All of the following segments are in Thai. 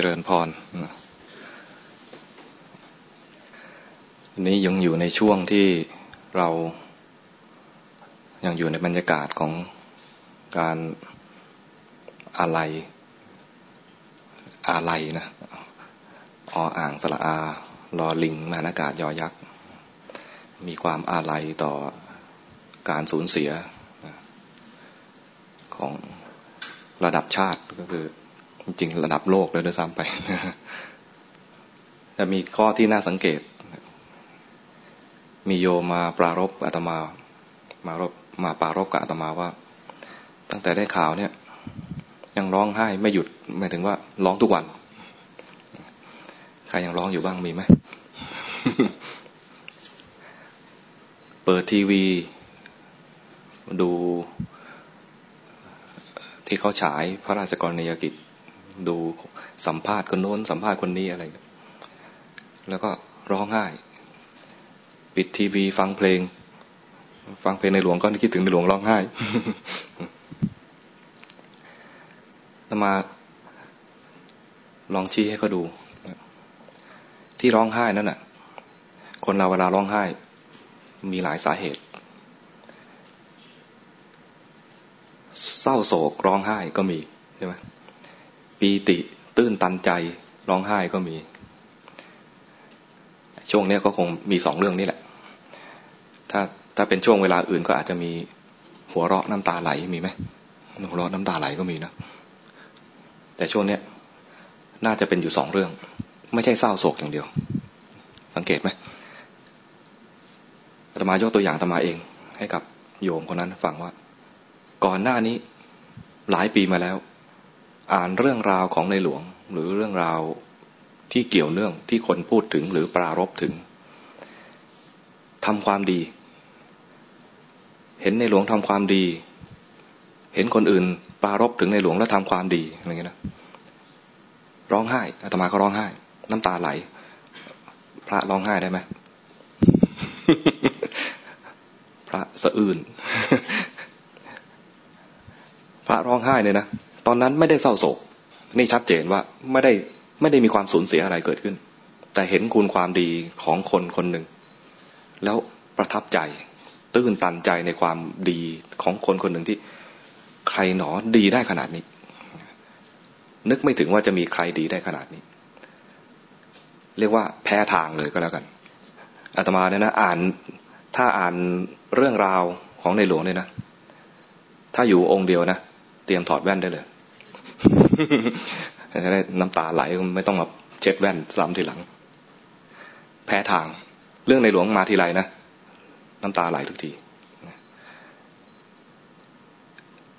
เจริญพรวันนี้ยังอยู่ในช่วงที่เรายังอยู่ในบรรยากาศของการอะไรอะไรนะออ่างสละอารอลิงมานากาศยอยักษ์ มีความอาลัยต่อการสูญเสียของระดับชาติก็คือ จริงระดับโลกเลยด้วยซ้ำไปแต่มีข้อที่น่าสังเกต มีโยมาปรารบอาตมา มารบมาปรารบกับอาตมาว่า ตั้งแต่ได้ข่าวเนี่ย ยังร้องไห้ไม่หยุดหมายถึงว่าร้องทุกวัน ใครยังร้องอยู่บ้างมีไหมเปิดทีวี ดูที่เขาฉายพระราชกรณียกิจ ดูสัมภาษณ์คนโน้นสัมภาษณ์คนนี้อะไร แล้วก็ร้องไห้ ปิดทีวีฟังเพลง ฟังเพลงในหลวงก็คิดถึงในหลวงร้องไห้นมาลองชี้ให้เขาดู ที่ร้องไห้นั่นน่ะ คนเราเวลาร้องไห้ มีหลายสาเหตุ เศร้าโศกร้องไห้ก็มีใช่ไหม ปีติ ตื้นตันใจ ร้องไห้ก็มี ช่วงนี้ก็คงมีสองเรื่องนี้แหละ ถ้าถ้าเป็นช่วงเวลาอื่นก็อาจจะมีหัวเราะน้ำตาไหลมีไหมหัวเราะน้ำตาไหลก็มีนะ แต่ช่วงนี้น่าจะเป็นอยู่สองเรื่อง ไม่ใช่เศร้าโศกอย่างเดียว สังเกตไหมธรรมายกตัวอย่างธรรมาเอง ให้กับโยมคนนั้นฟังว่า ก่อนหน้านี้หลายปีมาแล้ว อ่านเรื่องราวของในหลวง หรือเรื่องราวที่เกี่ยวเนื่องที่คนพูดถึงหรือปรารบถึงทำความดี เห็นในหลวงทำความดี เห็นคนอื่นปรารบถึงในหลวงแล้วทำความดีอะไรเงี้ยนะร้องไห้อาตมาก็ร้องไห้ น้ำตาไหล พระร้องไห้ได้ไหมพระสะอื่นพระร้องไห้เนี่ยนะ ตอนนั้นไม่ได้เศร้าโศก นี่ชัดเจนว่าไม่ได้ไม่ได้มีความสูญเสียอะไรเกิดขึ้น แต่เห็นคุณความดีของคนคนหนึ่ง แล้วประทับใจตื้นตันใจในความดีของคนคนหนึ่งที่ใครหนอดีได้ขนาดนี้ นึกไม่ถึงว่าจะมีใครดีได้ขนาดนี้ เรียกว่าแพ้ทางเลยก็แล้วกันอาตมาเนี่ยนะอ่านถ้าอ่านเรื่องราวของในหลวงเนี่ยนะ ถ้าอยู่องค์เดียวนะ เตรียมถอดแว่นได้เลย จะได้น้ำตาไหลไม่ต้องมาเช็ดแว่นซ้ำทีหลัง แพ้ทาง เรื่องในหลวงมาทีไรนะน้ำตาไหลทุกที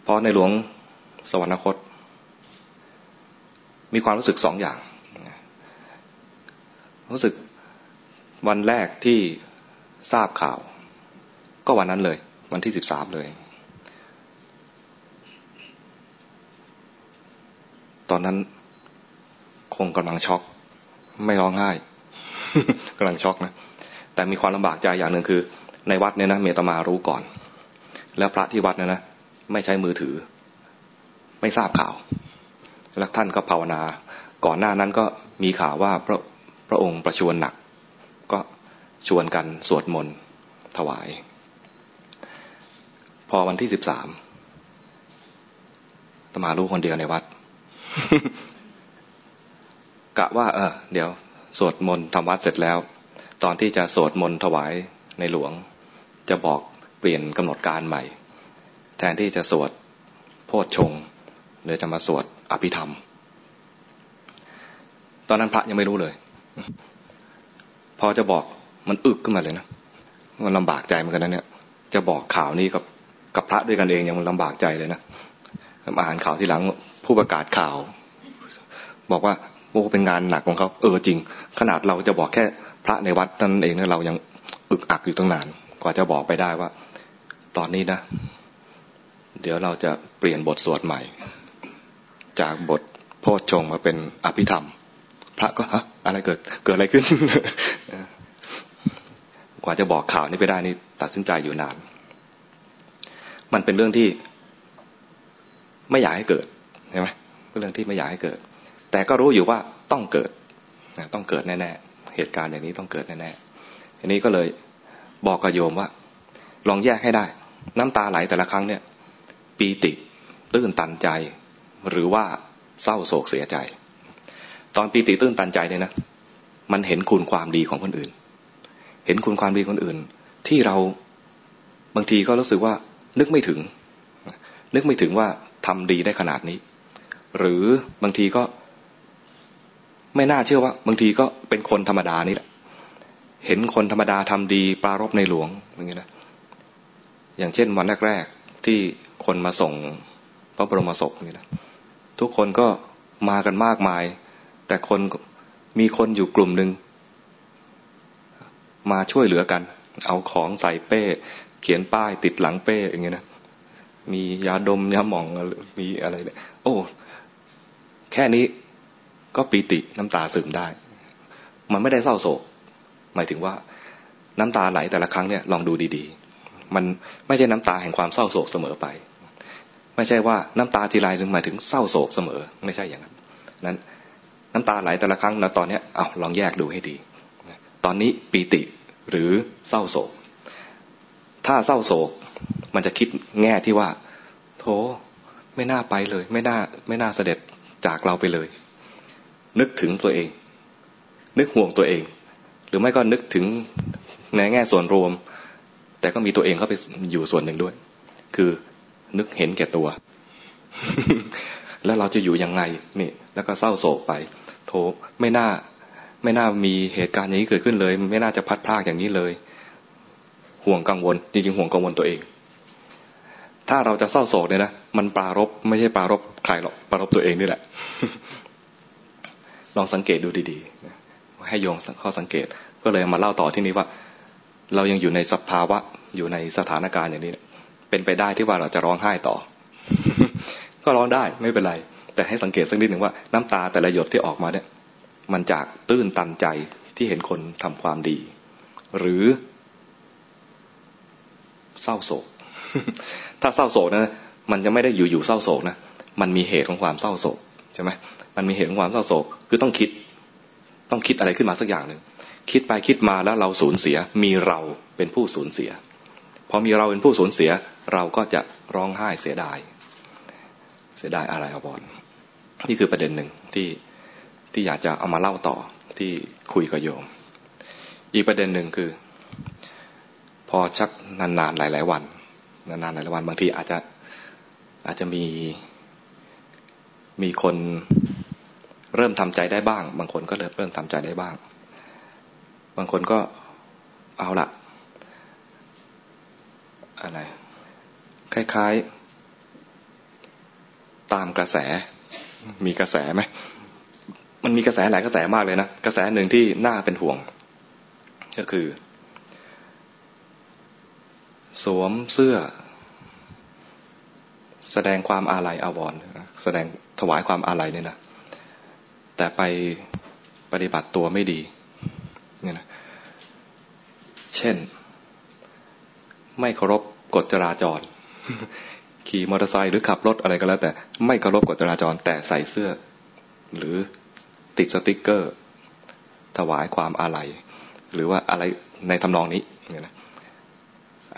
เพอในหลวงสวรรคต มีความรู้สึกสองอย่าง รู้สึกวันแรกที่ทราบข่าว ก็วันนั้นเลย วันที่สิบสามเลย ตอนนั้นคงกำลังช็อก ไม่ร้องไห้กำลังช็อกนะแต่มีความลำบากใจอย่างหนึ่งคือ ในวัดเนี่ยนะเมตมารู้ก่อน แล้วพระที่วัดเนี่ยนะไม่ใช้มือถือ ไม่ทราบข่าว แล้วท่านก็ภาวนา ก่อนหน้านั้นก็มีข่าวว่าพระพระองค์ประชวรหนัก ก็ชวนกันสวดมนต์ถวาย พอวันที่สิบสามตมารู้คนเดียวในวัด กะว่า เออเดี๋ยวสวดมนต์ทำวัดเสร็จแล้ว ตอนที่จะสวดมนต์ถวายในหลวง จะบอกเปลี่ยนกำหนดการใหม่ แทนที่จะสวดโพชฌงหรือจะมาสวดอภิธรรม ตอนนั้นพระยังไม่รู้เลย พอจะบอกมันอึกขึ้นมาเลยนะมันลำบากใจเหมือนกันนะเนี่ย จะบอกข่าวนี้กับกับพระด้วยกันเองยังมันลำบากใจเลยนะ มาอ่านข่าวทีหลังผู้ประกาศข่าว บอกว่าโอ้เป็นงานหนักของเขาเออจริง ขนาดเราจะบอกแค่พระในวัดนั่นเองเนี่ยเรายังอึกอักอยู่ตั้งนาน กว่าจะบอกไปได้ว่า ตอนนี้นะ เดี๋ยวเราจะเปลี่ยนบทสวดใหม่ จากบทโพชฌงมาเป็นอภิธรรม พระก็ฮะอะไรเกิดเกิดอะไรขึ้น กว่าจะบอกข่าวนี้ไปได้นี่ตัดสินใจอยู่นาน มันเป็นเรื่องที่ ไม่อยากให้เกิดใช่ไหมเรื่องที่ไม่อยากให้เกิด แต่ก็รู้อยู่ว่าต้องเกิดต้องเกิดแน่ๆเหตุการณ์อย่างนี้ต้องเกิดแน่ๆอันนี้ก็เลยบอกกับโยมว่า ลองแยกให้ได้ น้ำตาไหลแต่ละครั้งเนี่ย ปีติตื้นตันใจ หรือว่าเศร้าโศกเสียใจ ตอนปีติตื้นตันใจเนี่ยนะมันเห็นคุณความดีของคนอื่น เห็นคุณความดีคนอื่น ที่เราบางทีก็รู้สึกว่านึกไม่ถึง นึกไม่ถึงว่าทำดีได้ขนาดนี้ หรือบางทีก็ ไม่น่าเชื่อว่า บางทีก็เป็นคนธรรมดานี่แหละ เห็นคนธรรมดาทำดีปรารบในหลวงอย่างนี้นะอย่างเช่นวันแรกๆที่คนมาส่งพระบรมศพนี่นะทุกคนก็มากันมากมาย แต่คนมีคนอยู่กลุ่มหนึ่งมาช่วยเหลือกัน เอาของใส่เป้ เขียนป้ายติดหลังเป้อย่างเงี้ยนะ มียาดมยาหม่องมีอะไรเนี่ยโอ้ แค่นี้ก็ปีติน้ำตาซึมได้ มันไม่ได้เศร้าโศก หมายถึงว่าน้ำตาไหลแต่ละครั้งเนี่ยลองดูดีๆ มันไม่ใช่น้ำตาแห่งความเศร้าโศกเสมอไป ไม่ใช่ว่าน้ำตาทีไรถึงหมายถึงเศร้าโศกเสมอ ไม่ใช่อย่างนั้นนั้น น้ำตาไหลแต่ละครั้งนะตอนเนี้ยเอาลองแยกดูให้ดี ตอนนี้ปีติหรือเศร้าโศก ถ้าเศร้าโศก มันจะคิดแง่ที่ว่า โธไม่น่าไปเลย ไม่น่า ไม่น่าเสด็จจากเราไปเลย นึกถึงตัวเอง นึกห่วงตัวเอง หรือไม่ก็นึกถึงในแง่ส่วนรวม แต่ก็มีตัวเองเข้าไปอยู่ส่วนหนึ่งด้วย คือนึกเห็นแก่ตัว แล้วเราจะอยู่ยังไงนี่แล้วก็เศร้าโศกไปโถไม่น่า ไม่น่ามีเหตุการณ์อย่างนี้เกิดขึ้นเลย ไม่น่าจะพัดพลากอย่างนี้เลย ห่วงกังวล จริงๆห่วงกังวลตัวเอง ถ้าเราจะเศร้าโศกเนี่ยนะมันปรารบไม่ใช่ปรารบใครหรอกปรารบตัวเองนี่แหละ ลองสังเกตดูดีๆให้โยงข้อสังเกต ก็เลยมาเล่าต่อที่นี้ว่า เรายังอยู่ในสภาวะอยู่ในสถานการณ์อย่างนี้ เป็นไปได้ที่ว่าเราจะร้องไห้ต่อ ก็ร้องได้ไม่เป็นไร แต่ให้สังเกตสักนิดหนึ่งว่าน้ำตาแต่ละหยดที่ออกมาเนี่ย มันจากตื้นตันใจที่เห็นคนทำความดี หรือ เศร้าโศก ถ้าเศร้าโศกนะมันจะไม่ได้อยู่ๆเศร้าโศกนะมันมีเหตุของความเศร้าโศกใช่ไหมมันมีเหตุของความเศร้าโศกคือต้องคิด ต้องคิดอะไรขึ้นมาสักอย่างหนึ่งคิดไปคิดมาแล้วเราสูญเสีย มีเราเป็นผู้สูญเสียพอมีเราเป็นผู้สูญเสีย เราก็จะร้องไห้เสียดาย เสียดายอะไรเอบอลนี่คือประเด็นหนึ่งที่ที่อยากจะเอามาเล่าต่อที่คุยกับโยม อีกประเด็นหนึ่งคือ พอชักนานๆหลาย ๆ วัน นานๆหลายๆวัน บางทีอาจจะอาจจะมีมีคนเริ่มทำใจได้บ้าง บางคนก็เริ่มเริ่มทำใจได้บ้าง บางคนก็เอาละอะไรคล้ายๆ ตามกระแส มีกระแสไหมมันมีกระแสหลายกระแสมากเลยนะกระแสหนึ่งที่น่าเป็นห่วง ก็คือ สวมเสื้อ แสดงความอาลัยอาวรณ์แสดงถวายความอาลัยเนี่ยนะแต่ไปปฏิบัติตัวไม่ดีเนี่ยนะเช่น ไม่เคารพกฎจราจร ขี่มอเตอร์ไซค์หรือขับรถอะไรก็แล้ว แต่ไม่เคารพกฎจราจร แต่ใส่เสื้อ หรือติดสติกเกอร์ ถวายความอาลัย หรือว่าอะไรในทำนองนี้เนี่ยนะ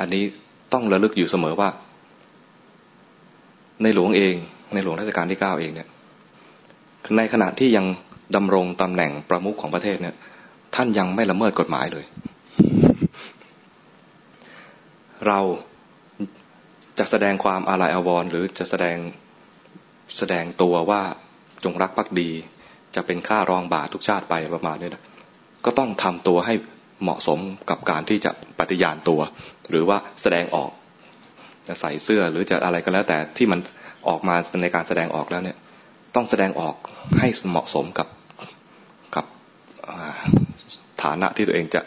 อันนี้ต้องระลึกอยู่เสมอว่า ในหลวงเอง ในหลวงรัชกาลที่เก้าเองเนี่ย ในขณะที่ยังดำรงตำแหน่งประมุขของประเทศเนี่ย ท่านยังไม่ละเมิดกฎหมายเลย เราจะแสดงความอาลัยอาวรณ์หรือจะแสดงแสดงตัวว่าจงรักภักดี จะเป็นค่ารองบาททุกชาติไปประมาณนี้นะก็ต้องทำตัวให้เหมาะสมกับการที่จะปฏิญาณตัวหรือว่าแสดงออกจะใส่เสื้อหรือจะอะไรก็แล้วแต่ที่มันออกมาในการแสดงออกแล้วเนี่ย ต้องแสดงออกให้เหมาะสมกับกับฐานะที่ตัวเองจะ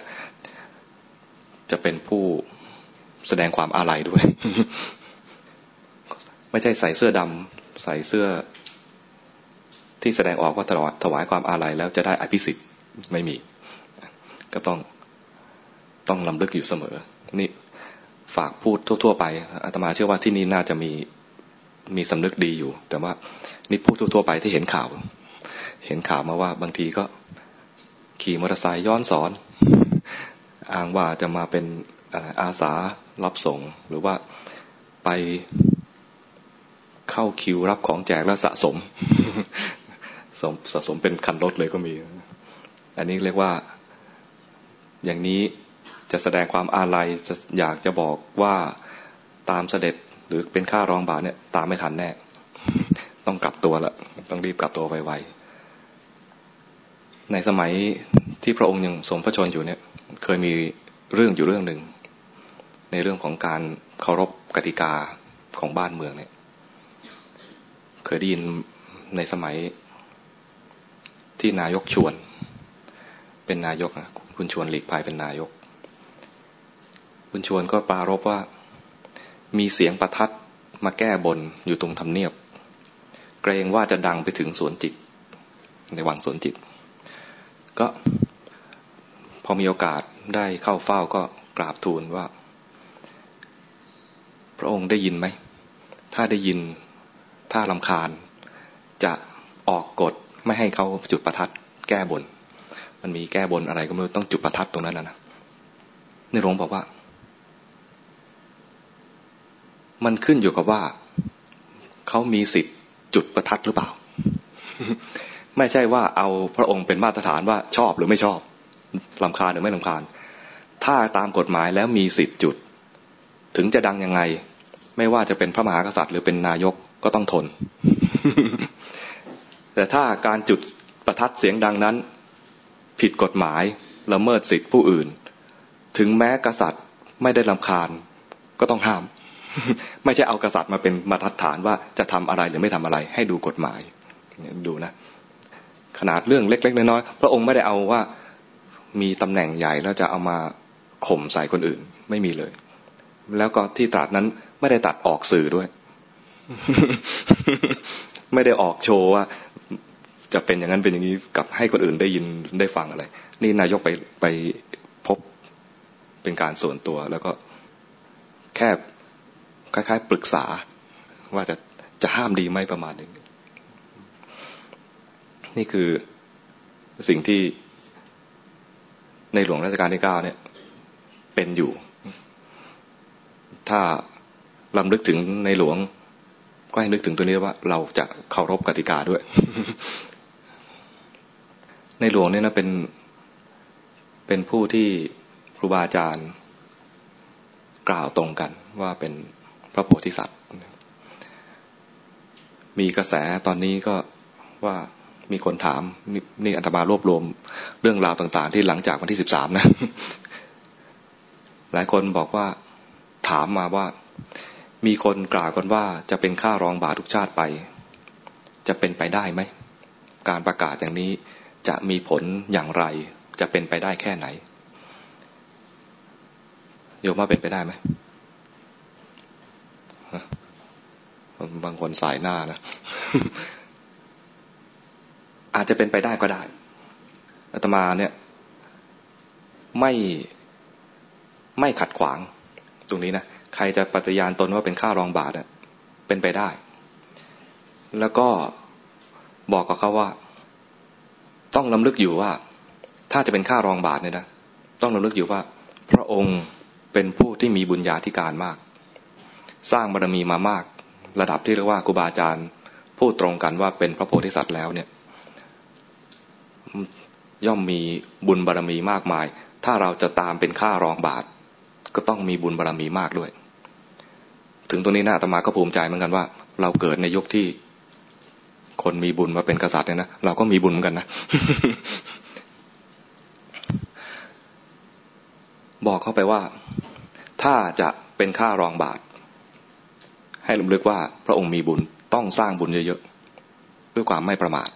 จะเป็นผู้แสดงความอาลัยด้วย ไม่ใช่ใส่เสื้อดำใส่เสื้อที่แสดงออกว่าถวายความอาลัยแล้วจะได้อภิสิทธิ์ไม่มี ก็ต้องต้องลำลึกอยู่เสมอ นี่ ฝากพูดทั่ว ๆ ไปอาตมาเชื่อว่าที่นี่น่าจะมีมีสำนึกดีอยู่ แต่ว่านี่พูดทั่ว ๆ ไปที่เห็นข่าว เห็นข่าวมาว่าบางทีก็ขี่มอเตอร์ไซค์ย้อนสอน อ้างว่าจะมาเป็นอาสารับส่ง หรือว่าไปเข้าคิวรับของแจกแล้วสะสมสะสมเป็นคันรถเลยก็มี อันนี้เรียกว่าอย่างนี้ จะแสดงความอาลัยจะอยากจะบอกว่าตามเสด็จหรือเป็นค่ารองบาทเนี่ยตามไม่ทันแน่ ต้องกลับตัวละต้องรีบกลับตัวไวๆในสมัยที่พระองค์ยังทรงพระชนอยู่เนี่ย เคยมีเรื่องอยู่เรื่องหนึ่งในเรื่องของการเคารพกติกาของบ้านเมืองเนี่ย เคยได้ยินในสมัยที่นายกชวน เป็นนายกนะคุณชวนหลีกภัยเป็นนายก คุณชวนก็ปารบว่า มีเสียงประทัดมาแก้บนอยู่ตรงทำเนียบ เกรงว่าจะดังไปถึงสวนจิต ในวังสวนจิต ก็พอมีโอกาสได้เข้าเฝ้าก็กราบทูลว่า พระองค์ได้ยินไหม ถ้าได้ยินถ้าลำคาญ จะออกกฎไม่ให้เขาจุดประทัดแก้บน มันมีแก้บนอะไรก็ไม่รู้ต้องจุดประทัดตรงนั้นแล้วนะในหลวงบอกว่า มันขึ้นอยู่กับว่าเขามีสิทธิ์จุดประทัดหรือเปล่า ไม่ใช่ว่าเอาพระองค์เป็นมาตรฐานว่าชอบหรือไม่ชอบลำคาญหรือไม่ลำคาญ ถ้าตามกฎหมายแล้วมีสิทธิ์จุด ถึงจะดังยังไง ไม่ว่าจะเป็นพระมหากษัตริย์ หรือเป็นนายกก็ต้องทน แต่ถ้าการจุดประทัดเสียงดังนั้น ผิดกฎหมายละเมิดสิทธิผู้อื่น ถึงแม้กษัตริย์ไม่ได้ลำคาญก็ต้องห้าม ไม่ใช่เอากษัตริย์มาเป็นมาตรฐานว่าจะทำอะไรหรือไม่ทำอะไร ให้ดูกฎหมายดูนะ ขนาดเรื่องเล็ก ๆ น้อยๆพระองค์ไม่ได้เอาว่ามีตำแหน่งใหญ่แล้วจะเอามาข่มใส่คนอื่น ไม่มีเลย แล้วก็ที่ตรัสนั้นไม่ได้ตัดออกสื่อด้วย ไม่ได้ออกโชว์ว่าจะเป็นอย่างนั้นเป็นอย่างนี้กับให้คนอื่นได้ยินได้ฟังอะไร นี่นายกไปไปพบเป็นการส่วนตัว แล้วก็แค่ คล้ายๆ ปรึกษา ว่าจะจะห้ามดีไหมประมาณนึงนี่คือสิ่งที่ในหลวงรัชกาลที่เก้าเนี่ย เป็นอยู่ ถ้าลำลึกถึงในหลวง ก็ให้นึกถึงตัวนี้ว่า เราจะเคารพกติกาด้วย ในหลวงเนี่ยนะเป็นเป็นผู้ที่ครูบาอาจารย์กล่าวตรงกันว่าเป็น พระโพธิสัตว์ มีกระแสตอนนี้ก็ว่ามีคนถามนนี่อัตมารวบรวมเรื่องราวต่าง ๆ ที่หลังจากวันที่สิบสามนะ หลายคนบอกว่าถามมาว่า มีคนกล่าวกันว่าจะเป็นค่ารองบาททุกชาติไป จะเป็นไปได้ไหม การประกาศอย่างนี้จะมีผลอย่างไร จะเป็นไปได้แค่ไหนโยมว่าเป็นไปได้ไหม บางคนสายหน้านะ อาจจะเป็นไปได้ก็ได้อาตมาเนี่ย ไม่ไม่ขัดขวาง ตรงนี้นะใครจะปฏิญาณตนว่าเป็นข้ารองบาทเนี่ยเป็นไปได้ แล้วก็บอกกับเขาว่า ต้องลำลึกอยู่ว่า ถ้าจะเป็นค่ารองบาทเนี่ยนะต้องลำลึกอยู่ว่า พระองค์เป็นผู้ที่มีบุญญาธิการมาก สร้างบารมีมามาก ระดับที่เรียกว่าครูบาอาจารย์พูดตรงกันว่าเป็นพระโพธิสัตว์แล้วเนี่ย ย่อมมีบุญบารมีมากมาย ถ้าเราจะตามเป็นค่ารองบาท ก็ต้องมีบุญบารมีมากด้วย ถึงตรงนี้นะอาตมาก็ภูมิใจเหมือนกันว่า เราเกิดในยุคที่คนมีบุญมาเป็นกษัตริย์เนี่ยนะเราก็มีบุญเหมือนกันนะบอกเขาไปว่า ถ้าจะเป็นค่ารองบาท ให้ลำลึกว่าพระองค์มีบุญต้องสร้างบุญเยอะๆด้วยความไม่ประมาท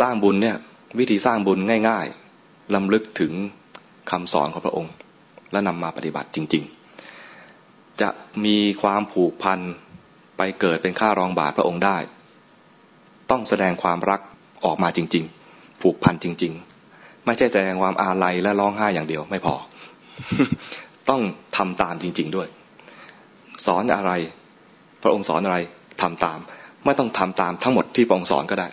สร้างบุญเนี่ย วิธีสร้างบุญง่ายๆลำลึกถึงคำสอนของพระองค์ และนำมาปฏิบัติจริง ๆ จะมีความผูกพันไปเกิดเป็นค่ารองบาทพระองค์ได้ ต้องแสดงความรักออกมาจริง ๆ ผูกพันจริง ๆ ไม่ใช่แสดงความอาลัยและร้องไห้อย่างเดียวไม่พอ ต้องทำตามจริง ๆ ด้วย สอนอะไร พระองค์สอนอะไรทำตาม ไม่ต้องทำตามทั้งหมดที่พระองค์สอนก็ได้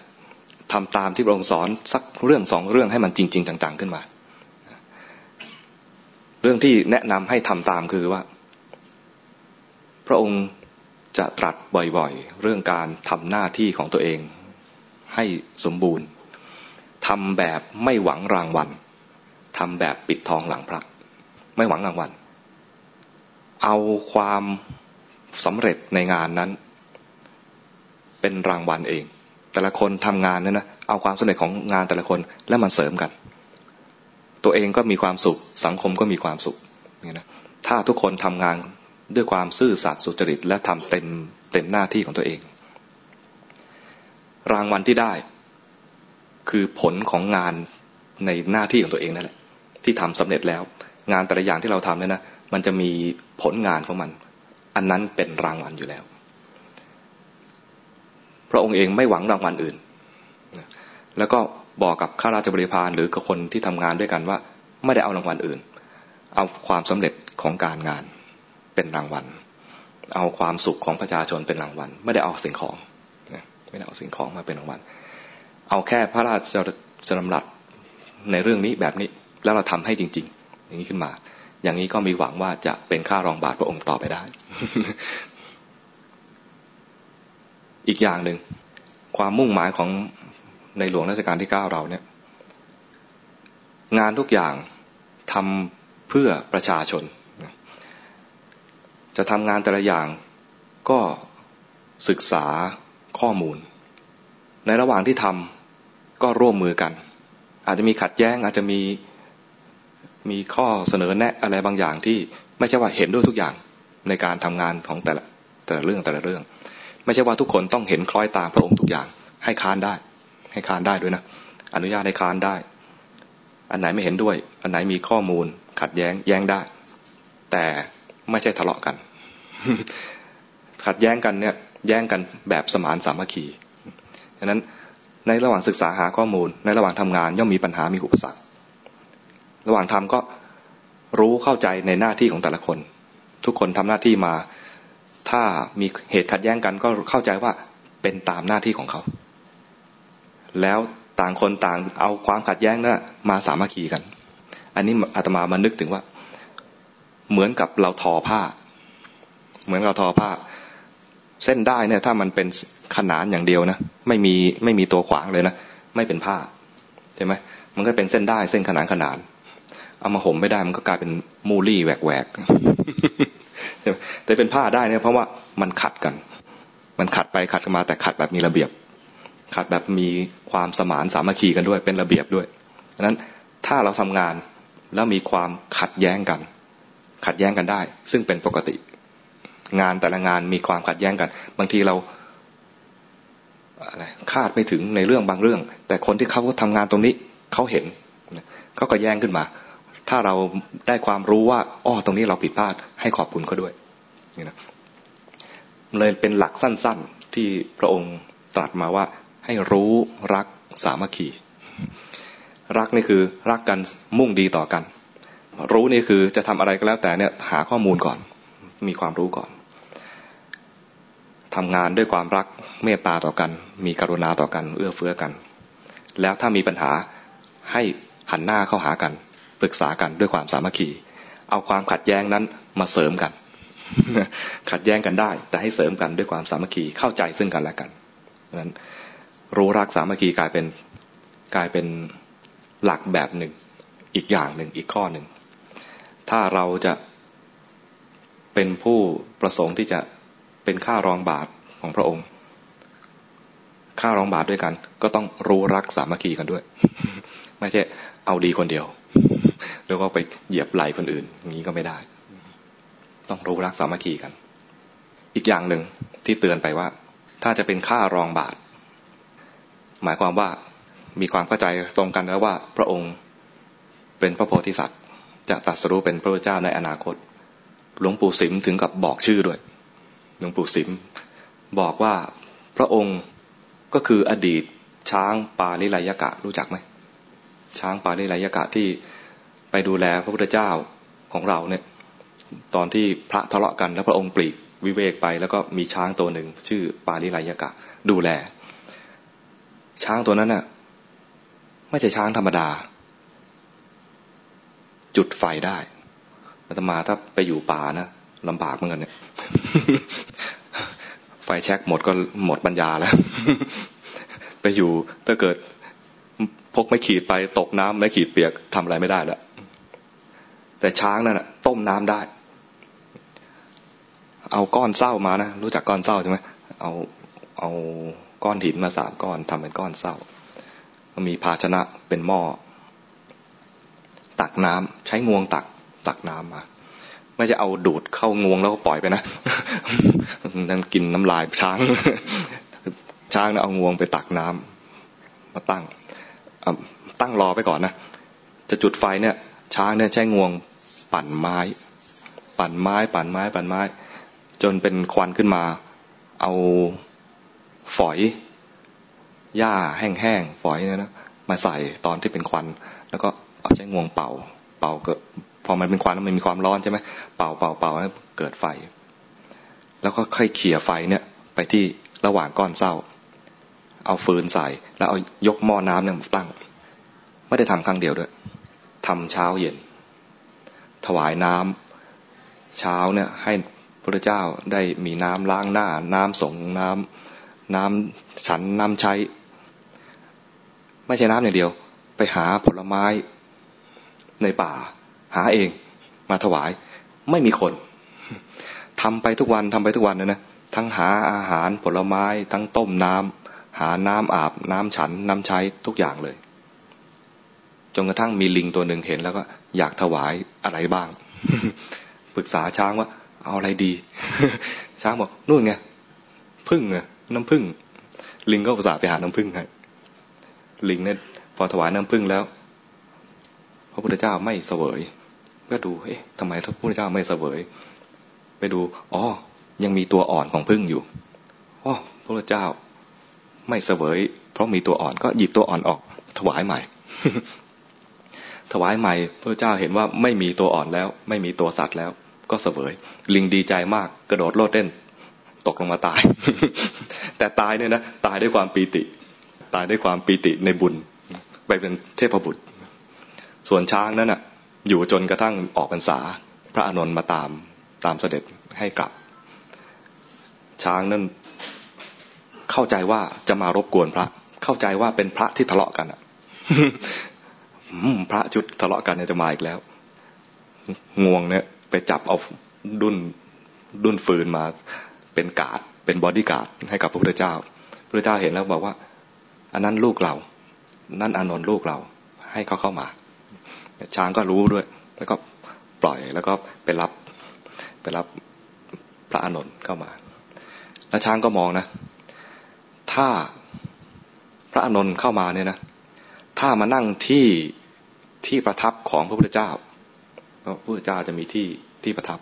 ทำตามที่พระองค์สอนสักเรื่องสองเรื่องให้มันจริงๆจังๆ ขึ้นมา เรื่องที่แนะนำให้ทำตามคือว่า พระองค์จะตรัสบ่อยๆ เรื่องการทำหน้าที่ของตัวเอง ให้สมบูรณ์ทำแบบไม่หวังรางวัลทำแบบปิดทองหลังพระไม่หวังรางวัล เอาความสำเร็จในงานนั้น เป็นรางวัลเอง แต่ละคนทำงานเนี่ยนะเอาความสำเร็จของงานแต่ละคนแล้วมันเสริมกัน ตัวเองก็มีความสุข สังคมก็มีความสุขนี่นะถ้าทุกคนทำงานด้วยความซื่อสัตย์สุจริต และทำเต็มเต็มหน้าที่ของตัวเอง รางวัลที่ได้ คือผลของงานในหน้าที่ของตัวเองนั่นแหละที่ทำสำเร็จแล้ว งานแต่ละอย่างที่เราทำเนี่ยนะ มันจะมีผลงานของมัน อันนั้นเป็นรางวัลอยู่แล้ว พระองค์เองไม่หวังรางวัลอื่น แล้วก็บอกกับข้าราชบริพารหรือกับคนที่ทำงานด้วยกันว่า ไม่ได้เอารางวัลอื่น เอาความสำเร็จของการงานเป็นรางวัล เอาความสุขของประชาชนเป็นรางวัล ไม่ได้เอาสิ่งของไม่ได้เอาสิ่งของมาเป็นรางวัล เอาแค่พระราชดำรัสในเรื่องนี้แบบนี้แล้วเราทำให้จริง ๆ อย่างนี้ขึ้นมา อย่างนี้ก็มีหวังว่าจะเป็นข้ารองบาทพระองค์ต่อไปได้ อีกอย่างหนึ่งความมุ่งหมายของในหลวงรัชกาลที่เก้าเราเนี่ย งานทุกอย่างทำเพื่อประชาชน จะทำงานแต่ละอย่างก็ศึกษาข้อมูล ในระหว่างที่ทำก็ร่วมมือกัน อาจจะมีขัดแย้งอาจจะมี มีข้อเสนอแนะอะไรบางอย่างที่ไม่ใช่ว่าเห็นด้วยทุกอย่างในการทำงานของแต่ละแต่ละเรื่องแต่ละเรื่อง ไม่ใช่ว่าทุกคนต้องเห็นคล้อยตามพระองค์ทุกอย่าง ให้ค้านได้ ให้ค้านได้ด้วยนะอนุญาตให้ค้านได้ อันไหนไม่เห็นด้วย อันไหนมีข้อมูล ขัดแย้งแย้งได้ แต่ไม่ใช่ทะเลาะกัน ขัดแย้งกันเนี่ย แย้งกันแบบสมานสามัคคีฉะนั้นในระหว่างศึกษาหาข้อมูล ในระหว่างทำงานย่อมมีปัญหามีอุปสรรค ระหว่างทำก็รู้เข้าใจในหน้าที่ของแต่ละคน ทุกคนทำหน้าที่มา ถ้ามีเหตุขัดแย้งกันก็เข้าใจว่าเป็นตามหน้าที่ของเขา แล้วต่างคนต่างเอาความขัดแย้งนะั้นมาสามัคคีกัน อันนี้อาตมามานึกถึงว่า เหมือนกับเราทอผ้า เหมือนเราทอผ้า เส้นได้เนี่ย ถ้ามันเป็นขนานอย่างเดียวนะไม่มีไม่มีตัวขวางเลยนะไม่เป็นผ้าใช่ไหมมันก็เป็นเส้นได้เส้นขนานขนาน เอามาห่มไม่ได้มันก็กลายเป็นมูลี่แหวกแหวกแต่เป็นผ้าได้เนี่ยเพราะว่ามันขัดกัน มันขัดไปขัดกันมาแต่ขัดแบบมีระเบียบ ขัดแบบมีความสมานสามัคคีกันด้วยเป็นระเบียบด้วยดังนั้นถ้าเราทำงานแล้วมีความขัดแย้งกัน ขัดแย้งกันได้ ซึ่งเป็นปกติ งานแต่ละงานมีความขัดแย้งกัน บางทีเราอะไรคาดไม่ถึงในเรื่องบางเรื่อง แต่คนที่เขาทำงานตรงนี้เขาเห็นเขาก็แย้งขึ้นมา ถ้าเราได้ความรู้ว่าอ้อตรงนี้เราผิดพลาดให้ขอบคุณเขาด้วยนี่นะเลยเป็นหลักสั้น ๆที่พระองค์ตรัสมาว่าให้รู้รักสามัคคีรักนี่คือรักกันมุ่งดีต่อกัน รู้นี่คือจะทำอะไรก็แล้วแต่เนี่ยหาข้อมูลก่อน มีความรู้ก่อนทำงานด้วยความรักเมตตาต่อกัน มีกรุณาต่อกัน เอื้อเฟื้อกัน แล้วถ้ามีปัญหาให้หันหน้าเข้าหากัน ปรึกษากันด้วยความสามัคคีเอาความขัดแย้งนั้นมาเสริมกัน ขัดแย้งกันได้ แต่ให้เสริมกันด้วยความสามัคคีเข้าใจซึ่งกันและกันนั้นรู้รักสามัคคีกลายเป็นกลายเป็นหลักแบบหนึ่ง อีกอย่างหนึ่งอีกข้อหนึ่ง ถ้าเราจะเป็นผู้ประสงค์ที่จะเป็นข้ารองบาทของพระองค์ข้ารองบาทด้วยกัน ก็ต้องรู้รักสามัคคีกันด้วย ไม่ใช่เอาดีคนเดียว แล้วก็ไปเหยียบไหลคนอื่น อย่างนี้ก็ไม่ได้ ต้องรู้รักสามัคคีกัน อีกอย่างหนึ่งที่เตือนไปว่า ถ้าจะเป็นค่ารองบาท หมายความว่ามีความเข้าใจตรงกันแล้วว่า พระองค์เป็นพระโพธิสัตว์ จะตัดสรู้เป็นพระเจ้าในอนาคต หลวงปู่สิมถึงกับบอกชื่อด้วย หลวงปู่สิมบอกว่าพระองค์ก็คืออดีตช้างปาลิไลยกะรู้จักไหมช้างปาลิไลยกะที่ ไปดูแลพระพุทธเจ้าของเราเนี่ย ตอนที่พระทะเลาะกันแล้วพระองค์ปลีกวิเวกไป แล้วก็มีช้างตัวหนึ่ง ชื่อปาลิไลยกะ ดูแล ช้างตัวนั้นน่ะ ไม่ใช่ช้างธรรมดา จุดไฟได้อาตมาถ้าไปอยู่ป่านะลำบากเหมือนกันเนี่ยไฟแช็กหมดก็หมดปัญญาแล้ว ไปอยู่ถ้าเกิดพกไม่ขีดไปตกน้ำไม่ขีดเปียกทำอะไรไม่ได้แล้ว แต่ช้างนั่นต้มน้ำได้ เอาก้อนเศร้ามานะรู้จักก้อนเศร้าใช่ไหมเอาเอาก้อนหินมาสามก้อนทำเป็นก้อนเศร้ามีภาชนะเป็นหม้อตักน้ำใช้งวงตักตักน้ำมาไม่จะเอาดูดเข้างวงแล้วก็ปล่อยไปนะนั่นกินน้ำลายช้าง ช้างนะเอางวงไปตักน้ำมาตั้งตั้งรอไปก่อนนะจะจุดไฟเนี่ย ช้างเนี่ยใช้งวงปั่นไม้ ปั่นไม้ ปั่นไม้ ปั่นไม้ จนเป็นควันขึ้นมา เอาฝอยหญ้าแห้งๆฝอยเนี่ยนะมาใส่ตอนที่เป็นควัน แล้วก็เอาใช้งวงเป่า เป่าเกิดพอมันเป็นควันมันมีความร้อนใช่ไหมเป่าเป่าเป่าให้เกิดไฟ แล้วก็ค่อยเขี่ยไฟเนี่ย ไปที่ระหว่างก้อนเศร้า เอาฟืนใส่ แล้วเอายกหม้อน้ำเนี่ยตั้ง ไม่ได้ทำครั้งเดียวด้วย ทำเช้าเย็น ถวายน้ำเช้าเนี่ยให้พระเจ้าได้มีน้ำล้างหน้า น้ำส่งน้ำน้ำฉันน้ำใช้ ไม่ใช่น้ำอย่างเดียว ไปหาผลไม้ในป่า หาเองมาถวายไม่มีคนทำไปทุกวันทำไปทุกวันนะนะทั้งหาอาหารผลไม้ ทั้งต้มน้ำหาน้ำอาบน้ำฉันน้ำใช้ทุกอย่างเลย จนกระทั่งมีลิงตัวหนึ่งเห็นแล้วก็อยากถวายอะไรบ้างปรึกษาช้างว่าเอาอะไรดี ช้างบอกนู่นไงพึ่งไงน้ำพึ่ง ลิงก็อุตส่าห์ไปหาน้ำพึ่งให้ลิงเนี่ยพอถวายน้ำพึ่งแล้ว พระพุทธเจ้าไม่เสวย ก็ดูเอ๊ะทำไมพระพุทธเจ้าไม่เสวย ไปดูอ๋อยังมีตัวอ่อนของพึ่งอยู่อ๋อพระพุทธเจ้าไม่เสวย เพราะมีตัวอ่อนก็หยิบตัวอ่อนออกถวายใหม่ ถวายใหม่พระเจ้าเห็นว่าไม่มีตัวอ่อนแล้ว ไม่มีตัวสัตว์แล้ว ก็เสวยลิงดีใจมากกระโดดโลดเต้น ตกลงมาตาย แต่ตายเนี่ยนะตายด้วยความปีติ ตายด้วยความปีติในบุญ ไปเป็นเทพบุตร ส่วนช้างนั้นน่ะ อยู่จนกระทั่งออกพรรษา พระอานนท์มาตามตามเสด็จให้กลับ ช้างนั้นเข้าใจว่าจะมารบกวนพระ เข้าใจว่าเป็นพระที่ทะเลาะกันอะ พระจุดทะเลาะกันเนี่ยจะมาอีกแล้ว งวงเนี่ย ไปจับเอาดุนดุนฟืนมา เป็นกาดเป็นบอดี้การ์ดให้กับพระพุทธเจ้า พระเจ้าเห็นแล้วบอกว่า อันนั้นลูกเรา นั่นอานนท์ลูกเรา ให้เขาเข้ามา ช้างก็รู้ด้วย แล้วก็ปล่อยแล้วก็ไปรับ ไปรับพระอานนท์เข้ามา แล้วช้างก็มองนะ ถ้าพระอานนท์เข้ามาเนี่ยนะ ถ้ามานั่งที่ที่ประทับของพระพุทธเจ้าพระพุทธเจ้าจะมีที่ที่ประทับ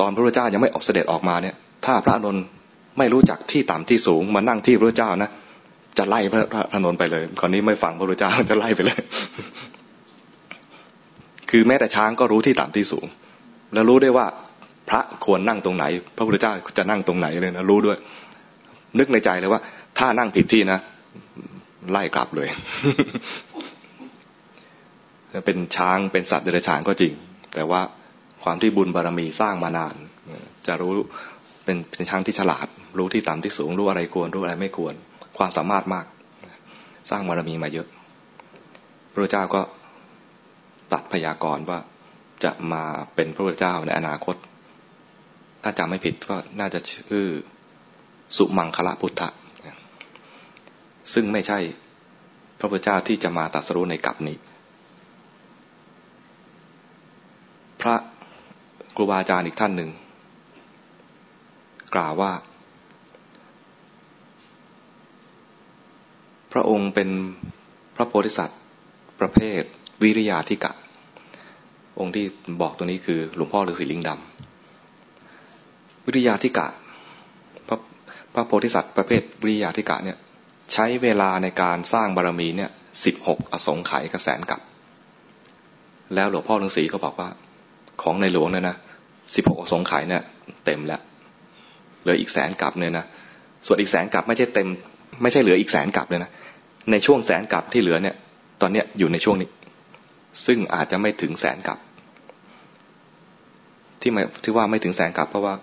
ตอนพระพุทธเจ้ายังไม่ออกเสด็จออกมาเนี่ย ถ้าพระอานนท์ไม่รู้จักที่ต่ำที่สูง มานั่งที่พระพุทธเจ้านะจะไล่พระพระนนไปเลยคราวนี้ไม่ฟังพระพุทธเจ้าจะไล่ไปเลย คือแม้แต่ช้างก็รู้ที่ต่ำที่สูง แล้วรู้ได้ว่าพระควรนั่งตรงไหน พระพุทธเจ้าจะนั่งตรงไหนเลยนะรู้ด้วย นึกในใจเลยว่า ถ้านั่งผิดที่นะ ไล่กลับเลย เป็นช้างเป็นสัตว์เดรัจฉานก็จริง แต่ว่าความที่บุญบารรมีสร้างมานาน จะรู้เป็นเป็นช้างที่ฉลาด รู้ที่ต่ำที่สูงรู้อะไรควรรู้อะไรไม่ควร ความสามารถมาก สร้างบารมีมาเยอะพระเจ้าก็ตัดพยากรณ์ว่าจะมาเป็นพระพุทธเจ้าในอนาคต ถ้าจำไม่ผิดก็น่าจะชื่อสุมังคละพุทธะ ซึ่งไม่ใช่พระพุทธเจ้าที่จะมาตัดสรุในกับนี้ พระครูบาอาจารย์อีกท่านหนึ่ง กล่าวว่า พระองค์เป็นพระโพธิสัตว์ประเภทวิริยาธิกะ องค์ที่บอกตัวนี้คือหลวงพ่อฤาษีลิงดำวิริยาธิกะพระพระโพธิสัตว์ประเภทวิริยาธิกะเนี่ย ใช้เวลาในการสร้างบารรมีเนี่ยสิบหกอสงไขยกระแสนกับ แล้วหลวงพ่อฤาษีก็บอกว่า ของในหลวงเนี่ยนะสิบหกอสงไขยเนี่ย เต็มแล้วเหลืออีกแสนกับเนี่ยนะส่วนอีกแสนกับไม่ใช่เต็ม ไม่ใช่เหลืออีกแสนกับเลยนะในช่วงแสนกับที่เหลือเนี่ย ตอนเนี้ยอยู่ในช่วงนี้ ซึ่งอาจจะไม่ถึงแสนกับ ที่ไม่ที่ว่าไม่ถึงแสนกับเพราะว่า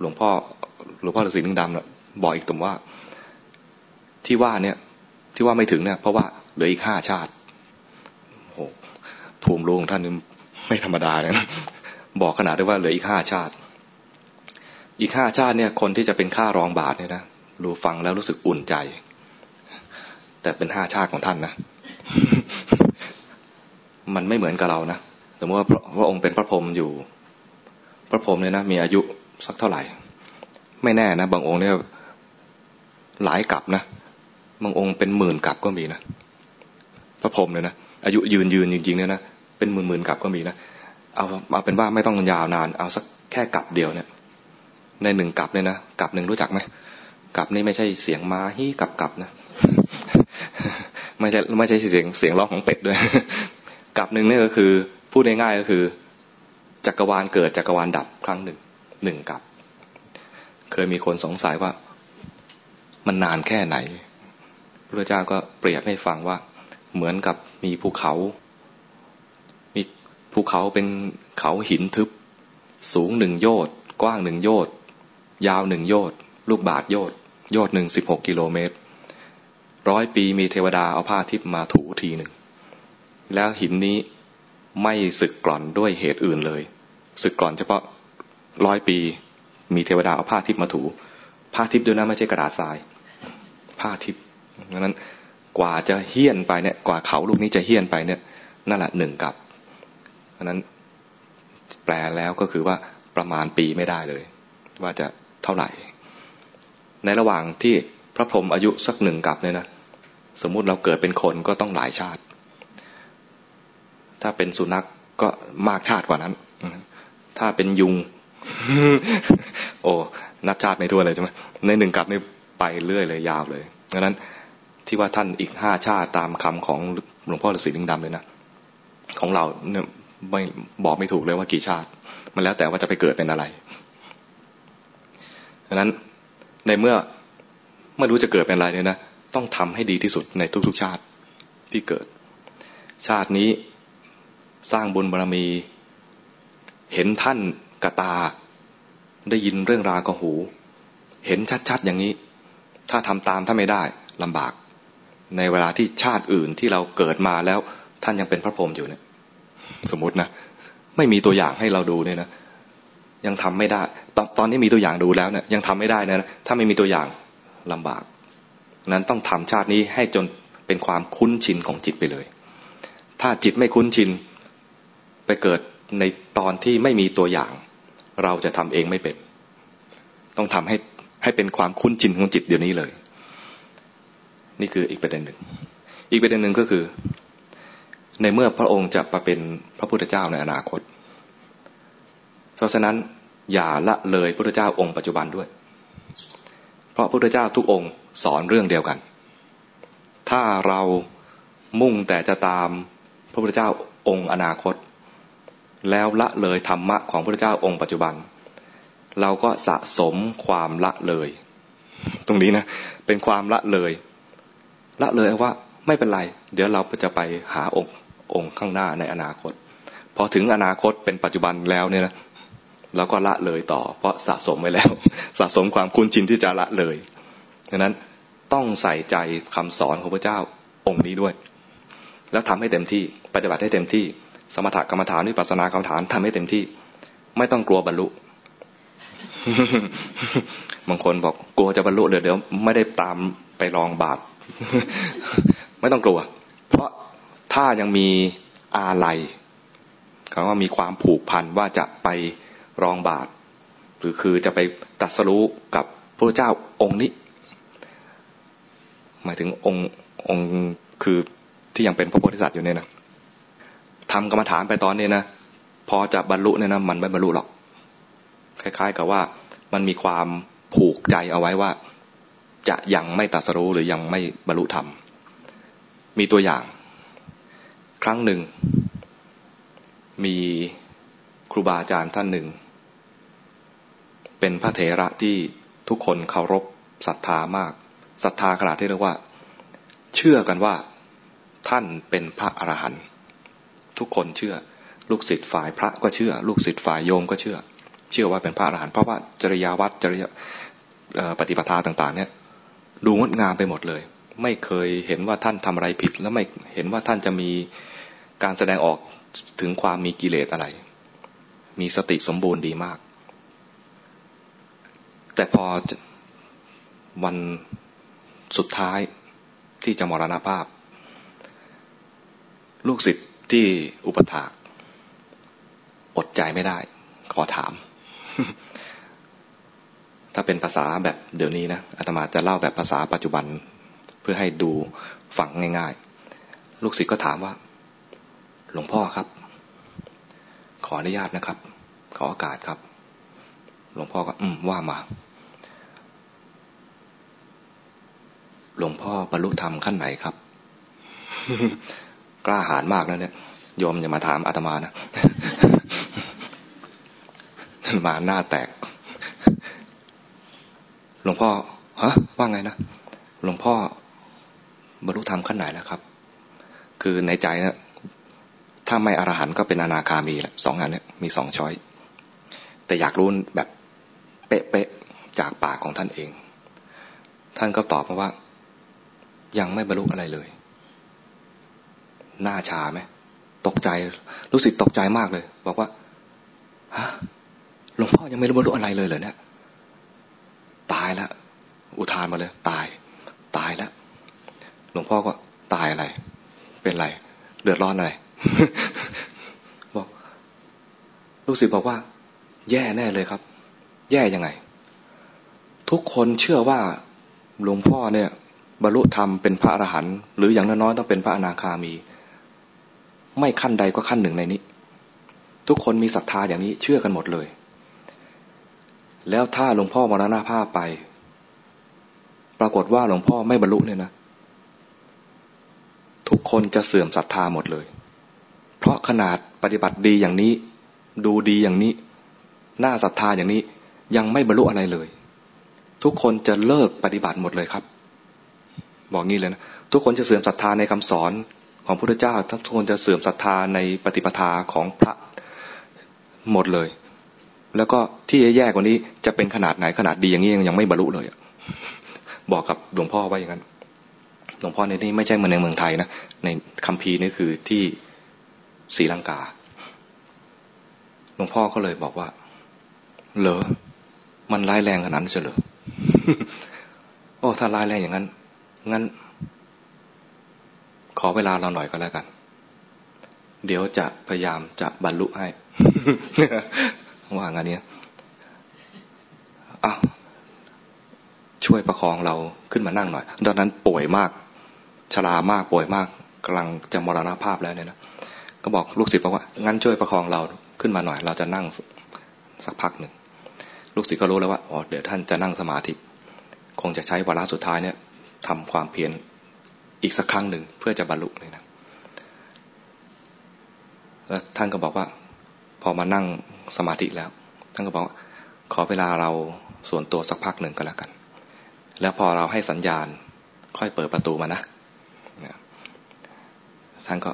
หลวงพ่อหลวงพ่อฤาษีลิงดำเนี่ยบอกอีกตรงว่า ที่ว่าเนี่ย ที่ว่าไม่ถึงเนี่ย เพราะว่าเหลืออีกห้าชาติโอ้ภูมิรู้ของท่านนี่ไม่ธรรมดาเลยนะบอกขนาดได้ว่าเหลืออีกห้าชาติ อีกห้าชาติเนี่ย คนที่จะเป็นค่ารองบาทเนี่ยนะรู้ฟังแล้วรู้สึกอุ่นใจ แต่เป็นห้าชาติของท่านนะมันไม่เหมือนกับเรานะสมมติว่าพระองค์เป็นพระพรหมอยู่ พระพรหมเนี่ยนะมีอายุสักเท่าไหร่ ไม่แน่นะบางองค์เนี่ยหลายกับนะ บางองค์เป็นหมื่นกับก็มีนะพระพรหมเนี่ยนะอายุยืนยืนจริงๆเนี่ยนะเป็นหมื่นหมื่นกับก็มีนะเอาเอาเป็นว่าไม่ต้องยาวนาน เอาสักแค่กับเดียวเนี่ย ในหนึ่งกับเนี่ยนะกับหนึ่งรู้จักไหมกับนี่ไม่ใช่เสียงม้าฮี้กับกับนะไม่ใช่ไม่ใช่เสียงเสียงร้องของเป็ดด้วยกับหนึ่งนี่ก็คือพูดง่ายๆก็คือ จักรวาลเกิดจักรวาลดับครั้งหนึ่งหนึ่งกับ เคยมีคนสงสัยว่ามันนานแค่ไหน พระเจ้าก็เปรียบให้ฟังว่า เหมือนกับมีภูเขา มีภูเขาเป็นเขาหินทึบ สูงหนึ่งโยชน์กว้างหนึ่งโยชน์ยาวหนึ่งโยชน์ลูกบาทโยชน์โยชน์หนึ่งสิบหกกิโลเมตร ร้อยปีมีเทวดาเอาผ้าทิพมาถูทีหนึ่ง แล้วหินนี้ไม่สึกกร่อนด้วยเหตุอื่นเลย สึกกร่อนเฉพาะร้อยปีมีเทวดาเอาผ้าทิพมาถู ผ้าทิพด้วยนะไม่ใช่กระดาษทราย ผ้าทิพ ดังนั้นกว่าจะเฮี้ยนไปเนี่ย กว่าเขาลูกนี้จะเฮี้ยนไปเนี่ยนั่นแหละหนึ่งกับเพราะนั้นแปลแล้วก็คือว่าประมาณปีไม่ได้เลย ว่าจะเท่าไหร่ ในระหว่างที่พระพรหมอายุสักหนึ่งกับเนี่ยนะสมมุติเราเกิดเป็นคนก็ต้องหลายชาติ ถ้าเป็นสุนัขกก็มากชาติกว่านั้น ถ้าเป็นยุง โอ้นับชาติไม่ทั่วเลยใช่ไหมในหนึ่งกับนี่ไปเรื่อยเลยยาวเลยดังนั้น ที่ว่าท่านอีกห้าชาติตามคำของหลวงพ่อฤาษีลิงดำเลยนะของเราเนี่ยไม่บอกไม่ถูกเลยว่ากี่ชาติ มันแล้วแต่ว่าจะไปเกิดเป็นอะไรดังนั้นในเมื่อไม่รู้จะเกิดเป็นอะไรเนี่ยนะต้องทำให้ดีที่สุดในทุก ๆ ชาติที่เกิด ชาตินี้สร้างบุญบารรมี เห็นท่านกตา ได้ยินเรื่องราวกระหู เห็นชัดๆอย่างนี้ ถ้าทำตามถ้าไม่ได้ลำบาก ในเวลาที่ชาติอื่นที่เราเกิดมาแล้วท่านยังเป็นพระพรหมอยู่เนี่ย สมมตินะไม่มีตัวอย่างให้เราดูเนี่ยนะยังทำไม่ได้ ตอนตอนนี้มีตัวอย่างดูแล้วเนี่ยยังทำไม่ได้นะถ้าไม่มีตัวอย่างลำบาก นั้นต้องทำชาตินี้ให้จนเป็นความคุ้นชินของจิตไปเลย ถ้าจิตไม่คุ้นชินไปเกิดในตอนที่ไม่มีตัวอย่าง เราจะทำเองไม่เป็น ต้องทำให้ให้เป็นความคุ้นชินของจิตเดี๋ยวนี้เลย นี่คืออีกประเด็นหนึ่ง อีกประเด็นหนึ่งก็คือ ในเมื่อพระองค์จะมาเป็นพระพุทธเจ้าในอนาคต เพราะฉะนั้นอย่าละเลยพระเจ้าองค์ปัจจุบันด้วย เพราะพระพุทธเจ้าทุกองค์สอนเรื่องเดียวกัน ถ้าเรามุ่งแต่จะตามพระพุทธเจ้าองค์อนาคต แล้วละเลยธรรมะของพระพุทธเจ้าองค์ปัจจุบัน เราก็สะสมความละเลย ตรงนี้นะเป็นความละเลย ละเลยว่าไม่เป็นไร เดี๋ยวเราจะไปหาองค์องค์ข้างหน้าในอนาคต พอถึงอนาคตเป็นปัจจุบันแล้วเนี่ยนะแล้วก็ละเลยต่อ เพราะสะสมไว้แล้ว สะสมความคุ้นชินที่จะละเลยดังนั้นต้องใส่ใจคำสอนของพระเจ้าองค์นี้ด้วย แล้วทำให้เต็มที่ปฏิบัติให้เต็มที่ สมถกรรมฐานวิปัสสนากรรมฐานทำให้เต็มที่ ไม่ต้องกลัวบรรลุบางคนบอกกลัวจะบรรลุเดี๋ยวเดี๋ยวไม่ได้ตามไปลองบาป ไม่ต้องกลัว เพราะถ้ายังมีอาลัยคำว่ามีความผูกพันว่าจะไปรองบาท หรือคือจะไปตัดสรู้กับพระเจ้าองค์นี้ หมายถึงองค์องค์คือที่ยังเป็นพระโพธิสัตว์อยู่เนี่ยนะทำกรรมฐานไปตอนนี้นะพอจะบรรลุเนี่ยนะมันไม่บรรลุหรอก คล้าย ๆ กับว่ามันมีความผูกใจเอาไว้ว่า จะยังไม่ตัดสรู้หรือยังไม่บรรลุธรรม มีตัวอย่าง ครั้งหนึ่ง มีครูบาอาจารย์ท่านหนึ่ง เป็นพระเถระที่ทุกคนเคารพศรัทธามากศรัทธาขนาดที่เรียกว่า เชื่อกันว่าท่านเป็นพระอรหันต์ทุกคนเชื่อ ลูกศิษย์ฝ่ายพระก็เชื่อ ลูกศิษย์ฝ่ายโยมก็เชื่อ เชื่อว่าเป็นพระอรหันต์เพราะว่าจริยาวัดจริยปฏิปทาต่าง ๆ เนี่ย ดูงดงามไปหมดเลย ไม่เคยเห็นว่าท่านทำอะไรผิด แล้วไม่เห็นว่าท่านจะมีการแสดงออกถึงความมีกิเลสอะไร มีสติสมบูรณ์ดีมาก แต่พอวันสุดท้ายที่จะมรณภาพ ลูกศิษย์ที่อุปถาก อดใจไม่ได้ ขอถาม ถ้าเป็นภาษาแบบเดี๋ยวนี้นะอาตมาจะเล่าแบบภาษาปัจจุบันเพื่อให้ดูฝังง่าย ๆ ลูกศิษย์ก็ถามว่า หลวงพ่อครับ ขออนุญาตนะครับ ขอโอกาสครับ หลวงพ่อก็ อืมว่ามา หลวงพ่อบรรลุธรรมขั้นไหนครับ กล้าหาญมากแล้วเนี่ยโยมอย่ามาถามอาตมานะมาหน้าแตก หลวงพ่อฮะว่าไงนะหลวงพ่อบรรลุธรรมขั้นไหนแล้วครับ คือในใจนะถ้าไม่อรหันต์ก็เป็นอนาคามีแหละสองอันนี้มีสองช้อย แต่อยากรู้แบบเป๊ะๆจากปากของท่านเอง ท่านก็ตอบมาว่า ยังไม่บรรลุอะไรเลย หน้าชาไหมตกใจรู้สึกตกใจมากเลย บอกว่าฮะหลวงพ่อยังไม่บรรลุอะไรเลยเหรอเนี่ย ตายแล้วอุทานมาเลย ตาย ตายแล้วหลวงพ่อก็ตายอะไร เป็นไร เดือดร้อนอะไรบอกลูกศิษย์บอกว่า แย่แน่เลยครับ แย่ยังไง ทุกคนเชื่อว่าหลวงพ่อเนี่ย บรรลุธรรมเป็นพระอรหันต์หรืออย่างน้อยๆต้องเป็นพระอนาคามี ไม่ขั้นใดก็ขั้นหนึ่งในนี้ ทุกคนมีศรัทธาอย่างนี้เชื่อกันหมดเลย แล้วถ้าหลวงพ่อมรณภาพไป ปรากฏว่าหลวงพ่อไม่บรรลุเนี่ยนะ ทุกคนจะเสื่อมศรัทธาหมดเลย เพราะขนาดปฏิบัติดีอย่างนี้ ดูดีอย่างนี้ น่าศรัทธาอย่างนี้ ยังไม่บรรลุอะไรเลย ทุกคนจะเลิกปฏิบัติหมดเลยครับ บอกงี้เลยนะ ทุกคนจะเสื่อมศรัทธาในคำสอนของพระพุทธเจ้า ทุกคนจะเสื่อมศรัทธาในปฏิปทาของพระหมดเลย แล้วก็ที่แย่กว่านี้จะเป็นขนาดไหนขนาดดีอย่างนี้ยังไม่บรรลุเลยบอกกับหลวงพ่อว่าอย่างนั้นหลวงพ่อในนี้ไม่ใช่มือนในเมืองไทยนะในคัมภีร์นี่คือที่ศรีลังกาหลวงพ่อก็เลยบอกว่า เหรอมันร้ายแรงขนาดนั้นเฉลอโอ้ถ้าร้ายแรงอย่างนั้นงั้น ขอเวลาเราหน่อยก็แล้วกัน เดี๋ยวจะพยายามจะบรรลุให้ ว่างานนี้อ้าวช่วยประคองเราขึ้นมานั่งหน่อยตอนนั้นป่วยมากชรามากป่วยมากกำลังจะมรณภาพแล้วเนี่ยนะก็บอกลูกศิษย์บอกว่างั้นช่วยประคองเราขึ้นมาหน่อย เราจะนั่งสักพักหนึ่งลูกศิษย์ก็รู้แล้วว่าอ๋อเดี๋ยวท่านจะนั่งสมาธิคงจะใช้วาระสุดท้ายเนี่ยทำความเพียรอีกสักครั้งหนึ่งเพื่อจะบรรลุเลยนะแล้วท่านก็บอกว่า พอมานั่งสมาธิแล้วท่านก็บอกว่าขอเวลาเราส่วนตัวสักพักหนึ่งก็แล้วกัน แล้วพอเราให้สัญญาณค่อยเปิดประตูมานะท่านก็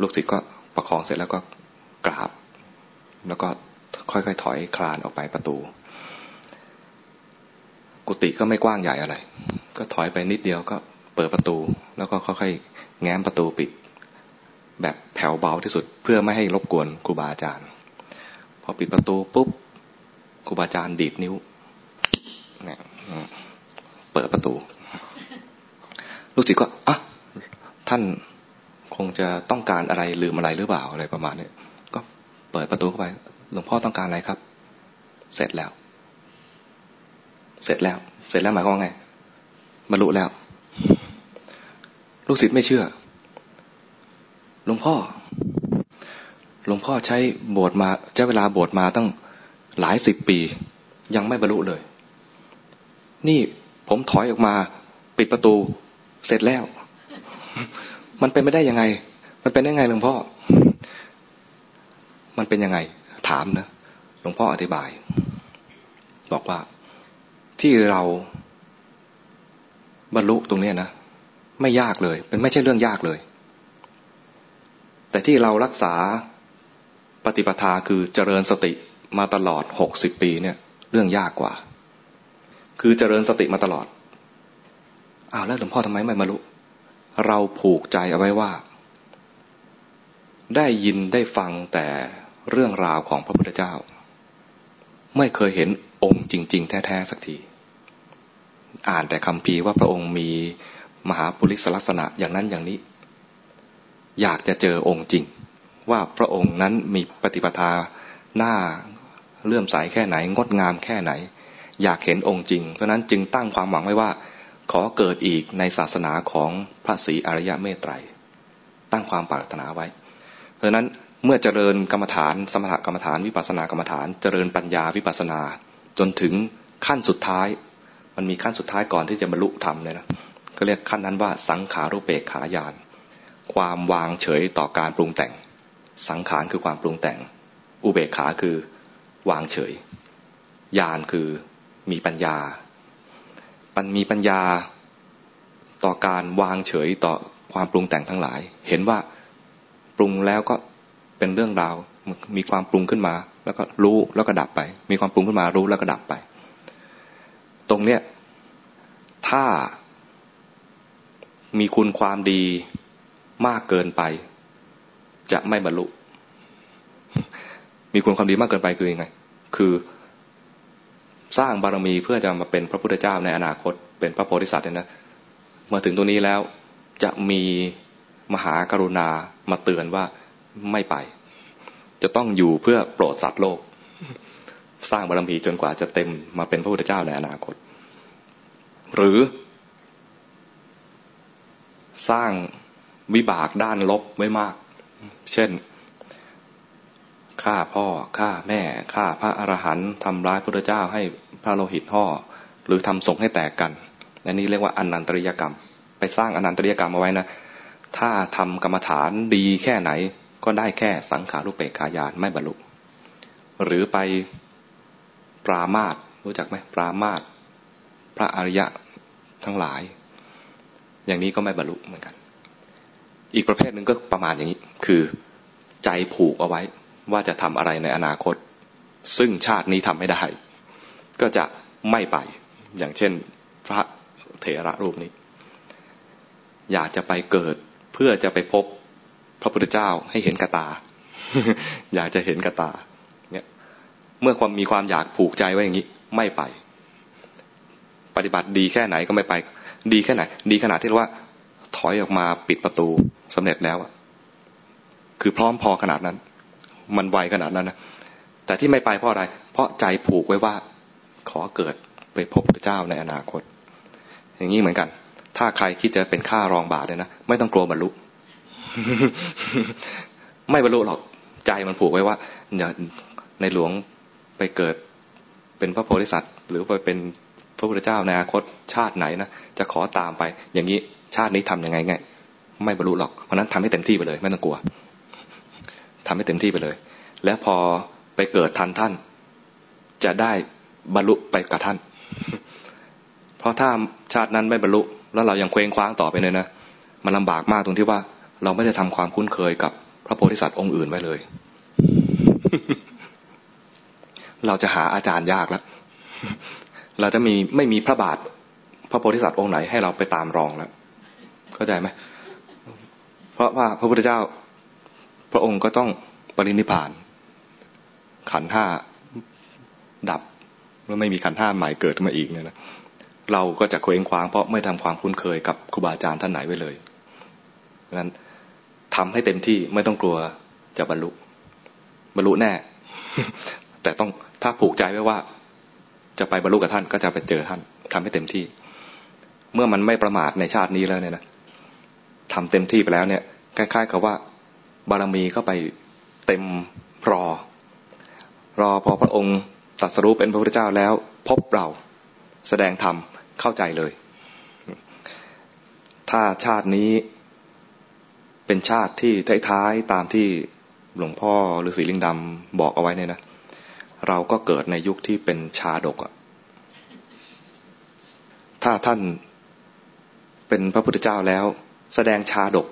ลูกศิษย์ก็ประคองเสร็จแล้วก็กราบ แล้วก็ค่อยๆถอยคลานออกไปประตู กุฏิก็ไม่กว้างใหญ่อะไร ก็ถอยไปนิดเดียวก็เปิดประตู แล้วก็ค่อยๆแง้มประตูปิด แบบแผ่วเบาที่สุดเพื่อไม่ให้รบกวนครูบาอาจารย์ พอปิดประตูปุ๊บครูบาอาจารย์ดีดนิ้วเนี่ยเปิดประตู ลูกศิษย์ก็อะท่านคงจะต้องการอะไรลืมอะไรหรือเปล่าอะไรประมาณนี้ก็เปิดประตูเข้าไป หลวงพ่อต้องการอะไรครับ เสร็จแล้ว เสร็จแล้ว เสร็จแล้วหมายความว่าไงบรรลุแล้ว ลูกศิษย์ไม่เชื่อหลวงพ่อ หลวงพ่อใช้บวชมาใช้เวลาบวชมาตั้งหลายสิบปี ยังไม่บรรลุเลย นี่ผมถอยออกมา ปิดประตูเสร็จแล้ว มันเป็นไม่ได้ยังไง มันเป็นได้ไงหลวงพ่อ มันเป็นยังไง ถามนะหลวงพ่ออธิบาย บอกว่าที่เราบรรลุตรงนี้นะไม่ยากเลย เป็นไม่ใช่เรื่องยากเลย แต่ที่เรารักษา ปฏิปทาคือเจริญสติมาตลอดหกสิบปีเนี่ย เรื่องยากกว่า คือเจริญสติมาตลอดอ้าวแล้วหลวงพ่อทำไมไม่บรรลุเราผูกใจเอาไว้ว่า ได้ยินได้ฟังแต่เรื่องราวของพระพุทธเจ้า ไม่เคยเห็นองค์จริง ๆ แท้ๆสักที อ่านแต่คำพีว่าพระองค์มีมหาปุริสลักษณะอย่างนั้นอย่างนี้ อยากจะเจอองค์จริง ว่าพระองค์นั้นมีปฏิปทาหน้าเลื่อมใสแค่ไหน งดงามแค่ไหน อยากเห็นองค์จริง เพราะนั้นจึงตั้งความหวังไว้ว่า ขอเกิดอีกในศาสนาของพระศรีอริยะเมตไตร ตั้งความปรารถนาไว้ เพราะนั้นเมื่อเจริญกรรมฐานสมถกรรมฐานวิปัสสนากรรมฐาน เจริญปัญญาวิปัสสนา จนถึงขั้นสุดท้าย มันมีขั้นสุดท้ายก่อนที่จะบรรลุธรรมเลยนะก็เรียกขั้นนั้นว่าสังขารุเปกขายาน ความวางเฉยต่อการปรุงแต่ง สังขารคือความปรุงแต่ง อุเบกขาคือวางเฉย ญาณคือมีปัญญา มันมีปัญญาต่อการวางเฉยต่อความปรุงแต่งทั้งหลาย เห็นว่าปรุงแล้วก็เป็นเรื่องราว มีความปรุงขึ้นมา แล้วก็รู้แล้วก็ดับไป มีความปรุงขึ้นมารู้แล้วก็ดับไป ตรงเนี้ยถ้ามีคุณความดีมากเกินไป จะไม่บรรลุ มีคุณความดีมากเกินไปคือยังไง คือสร้างบารมีเพื่อจะมาเป็นพระพุทธเจ้าในอนาคต เป็นพระโพธิสัตว์เนี่ยนะมาถึงตรงนี้แล้วจะมีมหากรุณามาเตือนว่าไม่ไป จะต้องอยู่เพื่อโปรดสัตว์โลก สร้างบารมีจนกว่าจะเต็มมาเป็นพระพุทธเจ้าในอนาคต หรือ สร้างวิบากด้านลบไว้มาก เช่นฆ่าพ่อฆ่าแม่ฆ่าพระอรหันต์ทำร้ายพระเจ้าให้พระโลหิตห่อหรือทำสงให้แตกกันอันนี้เรียกว่าอนันตริยกรรม ไปสร้างอนันตริยกรรมเอาไว้นะถ้าทำกรรมฐานดีแค่ไหนก็ได้แค่สังขารุปเปกขายานไม่บรรลุ หรือไปปรามาตรู้จักไหมปรามาตพระอริยะทั้งหลาย อย่างนี้ก็ไม่บรรลุเหมือนกัน อีกประเภทหนึ่งก็ประมาณอย่างนี้ คือใจผูกเอาไว้ว่าจะทำอะไรในอนาคต ซึ่งชาตินี้ทำไม่ได้ ก็จะไม่ไป อย่างเช่น พระเถระรูปนี้ อยากจะไปเกิดเพื่อจะไปพบพระพุทธเจ้าให้เห็นกระตา อยากจะเห็นกระตา เนี่ย เมื่อความมีความอยากผูกใจไว้อย่างนี้ ไม่ไป ปฏิบัติดีแค่ไหนก็ไม่ไป ดีแค่ไหน ดีขนาดที่ว่า ถอยออกมาปิดประตูสำเร็จแล้วอะคือพร้อมพอขนาดนั้น มันไวขนาดนั้นนะแต่ที่ไม่ไปเพราะอะไร เพราะใจผูกไว้ว่า ขอเกิดไปพบพระเจ้าในอนาคต อย่างนี้เหมือนกัน ถ้าใครคิดจะเป็นข้ารองบาทเลยนะไม่ต้องกลัวบรรลุไม่บรรลุหรอกใจมันผูกไว้ว่าอย่าในหลวงไปเกิดเป็นพระโพธิสัตว์ หรือไปเป็นพระพุทธเจ้าในอนาคตชาติไหนนะจะขอตามไป อย่างนี้ ชาตินี้ทํำยังไงไงไม่บรรลุหรอกเพราะนั้นทำให้เต็มที่ไปเลย ไม่ต้องกลัวทำให้เต็มที่ไปเลย แล้วพอไปเกิดทันท่าน จะได้บรรลุไปกับท่าน เพราะถ้าชาตินั้นไม่บรรลุ แล้วเรายังเคว้งคว้างต่อไปเลยนะมันลาบากมากตรงที่ว่า เราไม่ได้ทำความคุ้นเคยกับพระโพธิสัตว์องค์อื่นไว้เลย เราจะหาอาจารย์ยากแล้วเราจะมีไม่มีพระบาท พระโพธิสัตว์องค์ไหนให้เราไปตามรองแล้ว เข้าใจไหมเพราะว่าพระพุทธเจ้า พระองค์ก็ต้องปรินิพาน ขันห้าดับแล้วไม่มีขันห้าใหม่เกิดมาอีกเนี่ยนะเราก็จะเคว้งคว้างเพราะไม่ทำความคุ้นเคยกับครูบาอาจารย์ท่านไหนไว้เลยดังนั้นทำให้เต็มที่ไม่ต้องกลัวจะบรรลุ บรรลุแน่ แต่ต้องถ้าผูกใจไว้ว่า จะไปบรรลุกับท่านก็จะไปเจอท่านทำให้เต็มที่ เมื่อมันไม่ประมาทในชาตินี้แล้วเนี่ยนะ ทำเต็มที่ไปแล้วเนี่ยคล้ายๆกับว่า บารมีก็ไปเต็มรอ รอพอพระองค์ตรัสรู้เป็นพระพุทธเจ้าแล้ว พบเราแสดงธรรมเข้าใจเลย ถ้าชาตินี้เป็นชาติที่ท้ายๆตามที่หลวงพ่อฤาษีลิงดำบอกเอาไว้เนี่ยนะเราก็เกิดในยุคที่เป็นชาดกอะถ้าท่านเป็นพระพุทธเจ้าแล้ว แสดงชาดก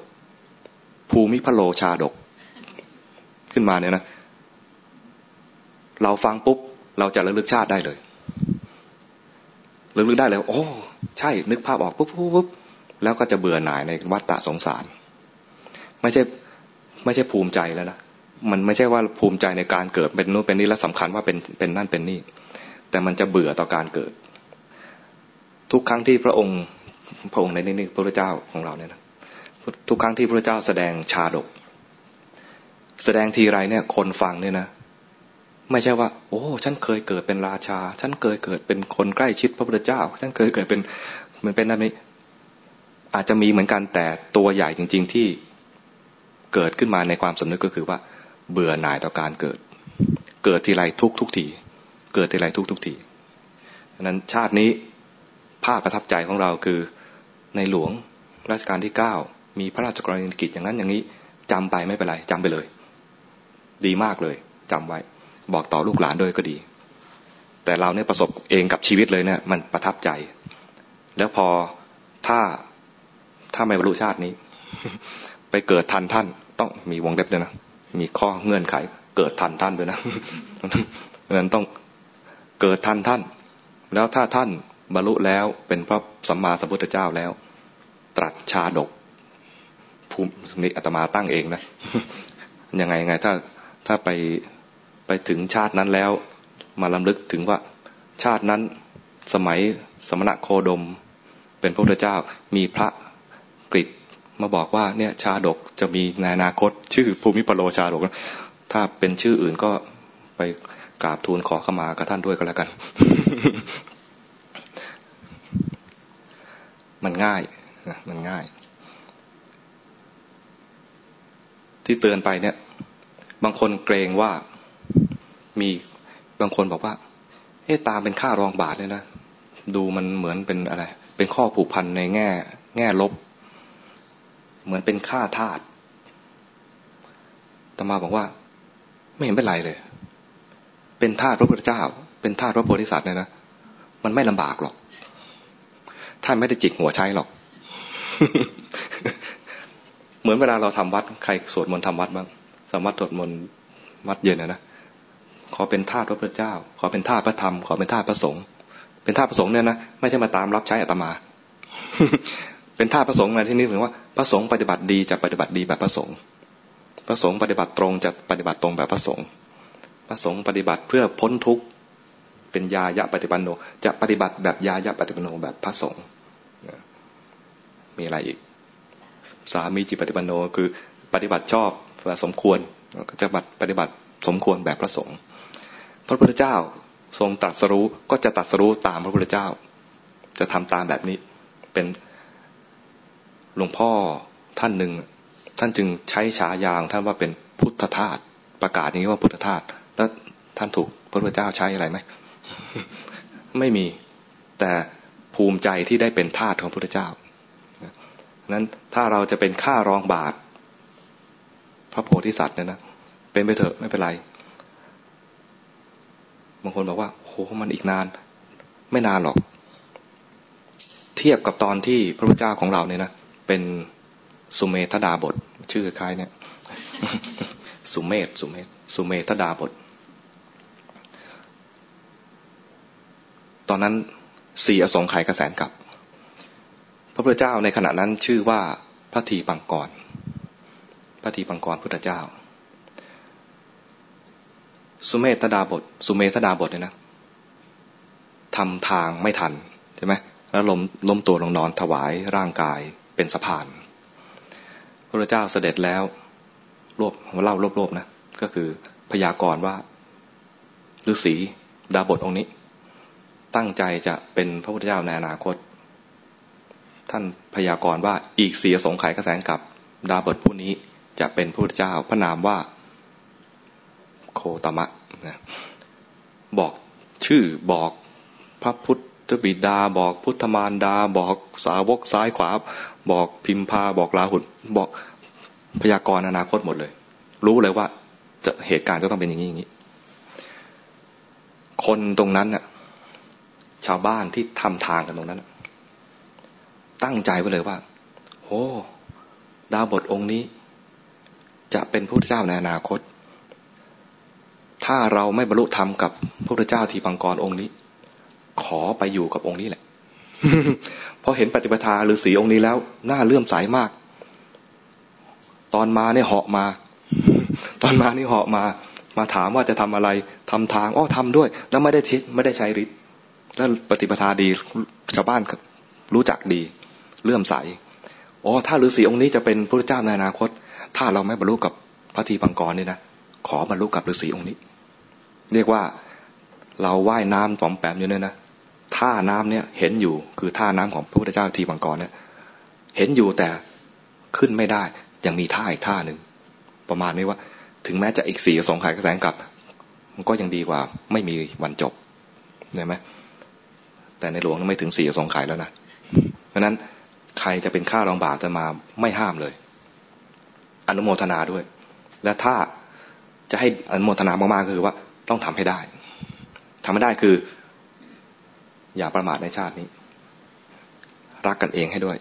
ภูมิพโลชาดก ขึ้นมาเนี่ยนะ เราฟังปุ๊บ เราจะระลึกชาติได้เลยระลึกได้เลยโอ้ใช่ นึกภาพออกปุ๊บปุ๊บปุ๊บแล้วก็จะเบื่อหน่ายในวัฏฏะสงสาร ไม่ใช่ไม่ใช่ภูมิใจแล้วนะมันไม่ใช่ว่าภูมิใจในการเกิดเป็นนู้นเป็นนี้แล้วสาคัญว่าเป็นเป็นนั่นเป็นนี่ แต่มันจะเบื่อต่อการเกิด ทุกครั้งที่พระองค์พระองค์ในนี้พระเจ้าของเราเนี่ยนะ ทุกครั้งที่พระเจ้าแสดงชาดก แสดงทีไรเนี่ย คนฟังเนี่ยนะไม่ใช่ว่า โอ้ ฉันเคยเกิดเป็นราชา ฉันเคยเกิดเป็นคนใกล้ชิดพระพุทธเจ้า ฉันเคยเกิดเป็นเหมือนเป็นนั่นนี้อาจจะมีเหมือนกันแต่ตัวใหญ่จริง ๆที่เกิดขึ้นมาในความสำนึกก็คือว่า เบื่อหน่ายต่อการเกิด เกิดทีไรทุกทุกที เกิดทีไรทุกทุกทีดังนั้นชาตินี้ภาพประทับใจของเราคือในหลวงรัชกาลที่เก้า มีพระราชกรณียกิจอย่างนั้นอย่างนี้จำไปไม่เป็นไรจำไปเลย ดีมากเลยจำไว้ บอกต่อลูกหลานด้วยก็ดี แต่เราเนี่ยประสบเองกับชีวิตเลยเนี่ยมันประทับใจ แล้วพอถ้าถ้าไม่บรรลุชาตินี้ ไปเกิดทันท่าน ต้องมีวงเล็บด้วยนะมีข้อเงื่อนไข เกิดทันท่านด้วยนะนั้นต้องเกิดทันท่าน แล้วถ้าท่านบรรลุแล้วเป็นพระสัมมาสัมพุทธเจ้าแล้ว ตรัสชาดก ภูมินี้อาตมาตั้งเองนะยังไงยังไงถ้าถ้าไปไปถึงชาตินั้นแล้ว มาลำลึกถึงว่าชาตินั้นสมัยสมณะโคดม เป็นพระพุทธเจ้ามีพระกฤษมาบอกว่าเนี่ยชาดกจะมีในอนาคต ชื่อภูมิปโลชาดก ถ้าเป็นชื่ออื่นก็ไปกราบทูลขอขมากับท่านด้วยก็แล้วกัน มันง่ายนะมันง่าย ที่เตือนไปเนี่ย บางคนเกรงว่ามีบางคนบอกว่าเอ๊ตามเป็นค่ารองบาทเนี่ยนะดูมันเหมือนเป็นอะไร เป็นข้อผูกพันในแง่ แง่ลบ เหมือนเป็นค่าทาสตมาบอกว่า ไม่เห็นเป็นไรเลย เป็นทาสพระพุทธเจ้า เป็นทาสพระโพธิสัตว์เนี่ยนะมันไม่ลำบากหรอกท่านไม่ได้จิกหัวใช้หรอก เหมือนเวลาเราทำวัดใครสวดมนต์ทำวัดบ้างสามารถสวดมนต์วัดเย็นนะนะขอเป็นทาสพระพุทธเจ้า ขอเป็นทาสพระธรรม ขอเป็นทาสพระสงฆ์เป็นทาสพระสงฆ์เนี่ยนะไม่ใช่มาตามรับใช้อัตมา เป็นทาสพระสงฆ์ในที่นี้ถึงว่าพระสงฆ์ปฏิบัติดีจะปฏิบัติดีแบบพระสงฆ์พระสงฆ์ปฏิบัติตรงจะปฏิบัติตรงแบบพระสงฆ์พระสงฆ์ปฏิบัติเพื่อพ้นทุกข์เป็นยายะปฏิบัติโน จะปฏิบัติแบบยายะปฏิบัติโนแบบพระสงฆ์มีอะไรอีก สามีจิตปฏิบัติโนคือปฏิบัติชอบสมควรก็จะปฏิบัติสมควรแบบพระสงฆ์พระพุทธเจ้าทรงตรัสรู้ก็จะตรัสรู้ตามพระพุทธเจ้า จะทำตามแบบนี้เป็นหลวงพ่อท่านหนึ่ง ท่านจึงใช้ฉายางท่านว่าเป็นพุทธทาสประกาศอย่างนี้ว่าพุทธทาสแล้วท่านถูกพระพุทธเจ้าใช้อะไรไหมไม่มีแต่ภูมิใจที่ได้เป็นทาสของพระพุทธเจ้า นั้นถ้าเราจะเป็นข้ารองบาทพระโพธิสัตว์เนี่ยนะเป็นไปเถอะไม่เป็นไรบางคนบอกว่าโหมันอีกนาน ไม่นานหรอก เทียบกับตอนที่พระพุทธเจ้าของเราเนี่ยนะเป็นสุเมธดาบท ชื่อคล้ายเนี่ย สุเมธสุเมธสุเมธดาบท ตอนนั้นสี่อสงไขยกระแสนกับ พระพุทธเจ้าในขณะนั้นชื่อว่าพระทีปังกร พระทีปังกรพุทธเจ้า สุเมธดาบท สุเมธดาบทเนี่ยนะทำทางไม่ทันใช่ไหมแล้วล้มล้มตัวลงนอนถวายร่างกายเป็นสะพาน พระเจ้าเสด็จแล้วรวบเล่ารวบๆนะ ก็คือพยากรณ์ว่าฤาษีดาบทองค์นี้ ตั้งใจจะเป็นพระพุทธเจ้าในอนาคต ท่านพยากรณ์ว่าอีกเสียสงไขยกระแสงกับดาบทผู้นี้จะเป็นพระพุทธเจ้า พระนามว่าโคตมะนะบอกชื่อบอกพระพุทธบิดา บอกพุทธมารดา บอกสาวกซ้ายขวา บอกพิมพาบอกลาหุนบอกพยากรณ์อนาคตหมดเลย รู้เลยว่าจะเหตุการณ์จะต้องเป็นอย่างนี้อย่างนี้ คนตรงนั้นน่ะ ชาวบ้านที่ทำทางกันตรงนั้น ตั้งใจไว้เลยว่าโอ้ดาวบทองค์นี้ จะเป็นพระพุทธเจ้าในอนาคต ถ้าเราไม่บรรลุธรรมกับพระพุทธเจ้าทีปังกรองค์นี้ ขอไปอยู่กับองค์นี้แหละพอเห็นปฏิปทาหรือสีองค์นี้แล้วน่าเลื่อมใสมาก ตอนมาเนี่ยเหาะมา ตอนมานี่เหาะมา มาถามว่าจะทำอะไรทำทางอ้อทำด้วย แล้วไม่ได้ชิดไม่ได้ใช้ฤทธิ์แล้วปฏิปทาดีชาวบ้านรู้จักดี เลื่อมใสอ๋อถ้าฤาษีองค์นี้จะเป็นพระเจ้าในอนาคต ถ้าเราไม่บรรลุกับพระทีปังกรนี่นะขอบรรลุกับฤาษีองค์นี้ เรียกว่าเราว่ายน้ำปอมแปมอยู่เนี่ยนะท่าน้ำเนี่ยเห็นอยู่คือท่าน้ำของพระพุทธเจ้าทีปังกรเนี่ยเห็นอยู่แต่ขึ้นไม่ได้ยังมีท่าอีกท่าหนึ่งประมาณนี้ว่า ถึงแม้จะอีกสี่สองขายกระแสงกลับ มันก็ยังดีกว่า ไม่มีวันจบเห็นไหมแต่ในหลวงไม่ถึงสี่สองขายแล้วนะเพราะนั้น ใครจะเป็นข้ารองบาทจะมาไม่ห้ามเลย อนุโมทนาด้วย และถ้าจะให้อนุโมทนามากๆคือว่าต้องทำให้ได้ทำให้ได้คือ อย่าประมาทในชาตินี้ รักกันเองให้ด้วย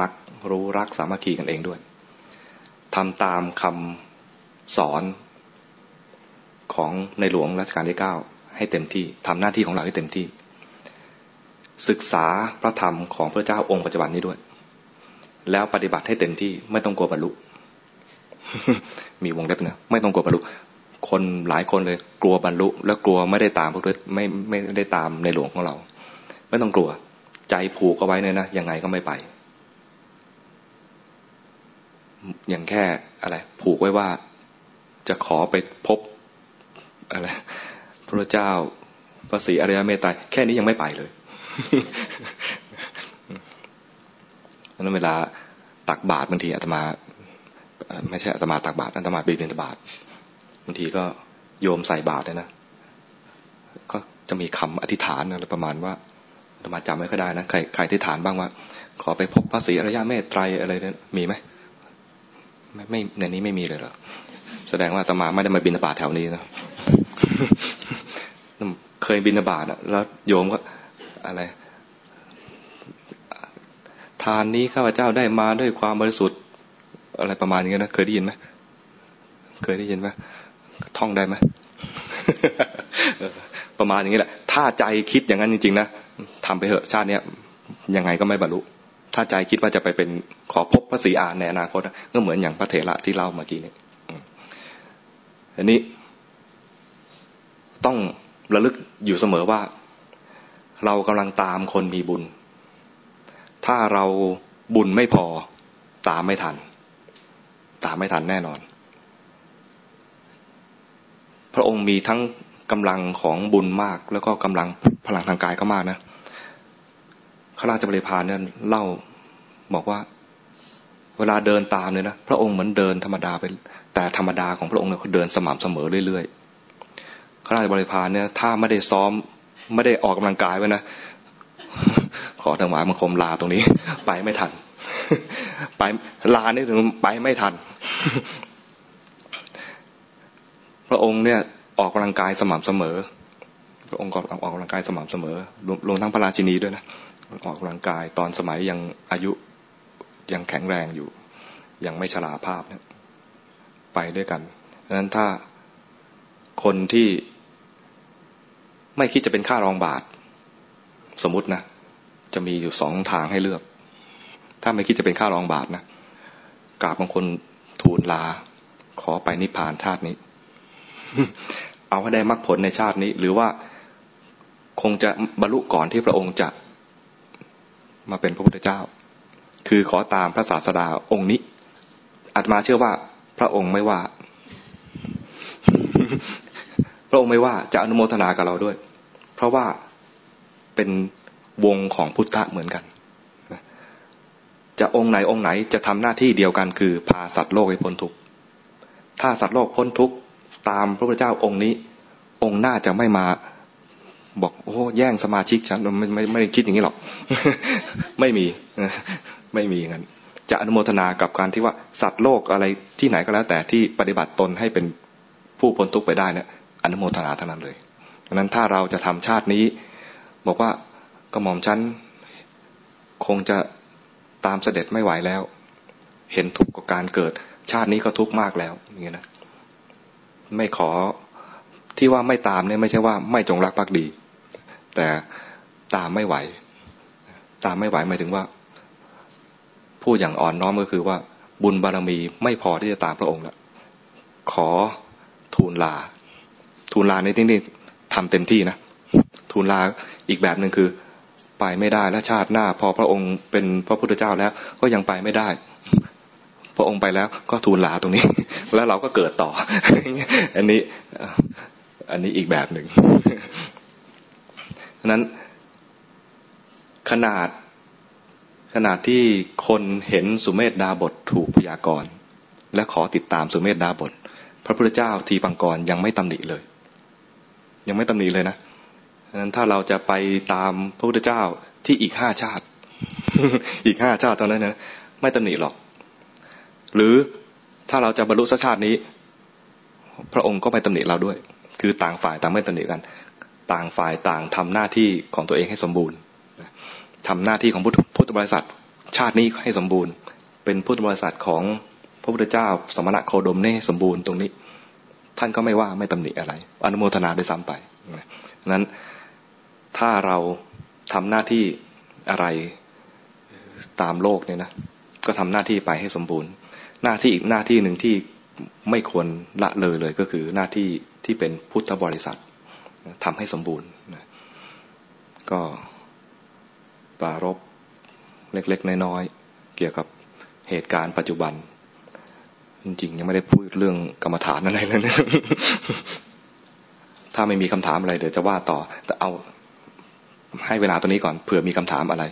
รักรู้รักสามัคคีกันเองด้วยทำตามคำสอนของในหลวงรัชกาลที่เก้าให้เต็มที่ทำหน้าที่ของเราให้เต็มที่ ศึกษาพระธรรมของพระเจ้าองค์ปัจจุบันนี้ด้วย แล้วปฏิบัติให้เต็มที่ไม่ต้องกลัวบรรลุ มีวงเล็บนะไม่ต้องกลัวบรรลุ คนหลายคนเลยกลัวบรรลุ แล้วกลัวไม่ได้ตามพระฤทธิ์ไม่ไม่ได้ตามในหลวงของเรา ไม่ต้องกลัว ใจผูกเอาไว้เนี่ยนะยังไงก็ไม่ไป อย่างแค่อะไร ผูกไว้ว่าจะขอไปพบอะไรพระเจ้าพระศรีอริยเมตไตรแค่นี้ยังไม่ไปเลย นั้นเวลาตักบาตรบางทีอาตมาไม่ใช่อาตมาตักบาตรอาตมาบีบินบาตรบางทีก็โยมใส่บาตรเลยนะก็จะมีคำอธิษฐานอะไรประมาณว่าอาตมาจำไม่ค่อยได้นะใครใครอธิษฐานบ้างว่า ขอไปพบพระศรีอริยะเมตไตรอะไรเนี่ยมีไหมไม่ไม่ในนี้ไม่มีเลยเหรอแสดงว่าอาตมาไม่ได้มาบินบาตแถวนี้นะเคยบินบาตแล้วโยมก็ อะไร ทานนี้ข้าพเจ้าได้มาด้วยความบริสุทธิ์ อะไรประมาณนี้นะเคยได้ยินไหมเคยได้ยินไหมท่องได้ไหมประมาณอย่างนี้แหละ ถ้าใจคิดอย่างนั้นจริงๆนะทำไปเถอะชาติเนี้ยยังไงก็ไม่บรรลุ ถ้าใจคิดว่าจะไปเป็นขอพบพระศรีอานในอนาคตก็เหมือนอย่างพระเถระที่เล่าเมื่อกี้นี้อันนี้ต้องระลึกอยู่เสมอว่า เรากำลังตามคนมีบุญ ถ้าเราบุญไม่พอ ตามไม่ทัน ตามไม่ทันแน่นอน พระองค์มีทั้งกำลังของบุญมาก แล้วก็กำลังพลังทางกายก็มากนะข้าราชบริพารเนี่ยเล่าบอกว่า เวลาเดินตามเนี่ยนะพระองค์เหมือนเดินธรรมดาไปแต่ธรรมดาของพระองค์เนี่ยเขาเดินสม่ำเสมอเรื่อยๆข้าราชบริพารเนี่ยถ้าไม่ได้ซ้อม ไม่ได้ออกกำลังกายไว้นะขอทางหมามังคมลาตรงนี้ ไปไม่ทัน ไปลานี่ถึงไปไม่ทัน พระองค์เนี่ยออกกำลังกายสม่ำเสมอ พระองค์ก็ออกกำลังกายสม่ำเสมอรวมทั้งพระราชินีด้วยนะออกกำลังกายตอนสมัยยังอายุยังแข็งแรงอยู่ ยังไม่ชราภาพเนี่ยไปด้วยกันดังนั้นถ้าคนที่ ไม่คิดจะเป็นค่ารองบาท สมมตินะ จะมีอยู่สองทางให้เลือก ถ้าไม่คิดจะเป็นค่ารองบาทนะกราบบางคนทูลลา ขอไปนิพพานชาตินี้ เอาให้ได้มรรคผลในชาตินี้ หรือว่าคงจะบรรลุก่อนที่พระองค์จะมาเป็นพระพุทธเจ้า คือขอตามพระศาสดาองค์นี้อาตมาเชื่อว่า พระองค์ไม่ว่า พระองค์ไม่ว่าจะอนุโมทนากับเราด้วย เพราะว่าเป็นวงของพุทธะเหมือนกัน จะองค์ไหนองค์ไหนจะทำหน้าที่เดียวกันคือพาสัตว์โลกให้พ้นทุกข์ ถ้าสัตว์โลกพ้นทุกข์ตามพระพุทธเจ้าองค์นี้ องค์หน้าจะไม่มาบอกโอ้แย่งสมาชิกฉันไม่ไม่ไม่ได้คิดอย่างนี้หรอก ไม่มีไม่มีงั้นจะอนุโมทนากับการที่ว่าสัตว์โลกอะไรที่ไหนก็แล้วแต่ที่ปฏิบัติตนให้เป็นผู้พ้นทุกข์ไปได้เนี่ย อนุโมทนาเท่านั้นเลยดังนั้นถ้าเราจะทำชาตินี้ บอกว่าก็หม่อมชั้นคงจะตามเสด็จไม่ไหวแล้ว เห็นทุกข์กับการเกิด ชาตินี้ก็ทุกข์มากแล้วอย่างนี้นะไม่ขอที่ว่าไม่ตามเนี่ยไม่ใช่ว่าไม่จงรักภักดี แต่ตามไม่ไหว ตามไม่ไหวหมายถึงว่าพูดอย่างอ่อนน้อมก็คือว่าบุญบารมีไม่พอที่จะตามพระองค์ล้วขอทูลลา ทูลลาในที่นี้ทำเต็มที่นะทูลลาอีกแบบหนึ่งคือ ไปไม่ได้และชาติหน้า พอพระองค์เป็นพระพุทธเจ้าแล้ว ก็ยังไปไม่ได้ พระองค์ไปแล้วก็ทูลลาตรงนี้ แล้วเราก็เกิดต่อ อันนี้ อันนี้อีกแบบหนึ่งนั้นขนาดขนาดที่คนเห็นสุเมธดาบทถูกพยากรณ์และขอติดตามสุเมธดาบท พระพุทธเจ้าทีปังกรยังไม่ตำหนิเลย ยังไม่ตำหนิเลยนะนั้นถ้าเราจะไปตามพระพุทธเจ้าที่อีกห้าชาติ อีกห้าชาติตอนนั้นนะไม่ตำหนิหรอก หรือถ้าเราจะบรรลุสัชาตินี้ พระองค์ก็ไม่ตำหนิเราด้วย คือต่างฝ่ายต่างไม่ตำหนิกัน ต่างฝ่ายต่างทำหน้าที่ของตัวเองให้สมบูรณ์ทำหน้าที่ของพุทธบริษัท ชาตินี้ให้สมบูรณ์ เป็นพุทธบริษัทของพระพุทธเจ้าสมณะโคดมนี่สมบูรณ์ตรงนี้ ท่านก็ไม่ว่าไม่ตำหนิอะไร อนุโมทนาด้วยซ้ำไปนั้นถ้าเราทำหน้าที่อะไรตามโลกเนี่ยนะก็ทำหน้าที่ไปให้สมบูรณ์ หน้าที่อีกหน้าที่หนึ่งที่ไม่ควรละเลยเลยก็คือหน้าที่ที่เป็นพุทธบริษัททำให้สมบูรณ์ก็ปรารบเล็กๆน้อยๆเกี่ยวกับเหตุการณ์ปัจจุบัน จริงๆยังไม่ได้พูดเรื่องกรรมฐานอะไรเลยนะถ้าไม่มีคำถามอะไรเดี๋ยวจะว่าต่อ แต่เอาให้เวลาตัวนี้ก่อนเผื่อมีคำถามอะไร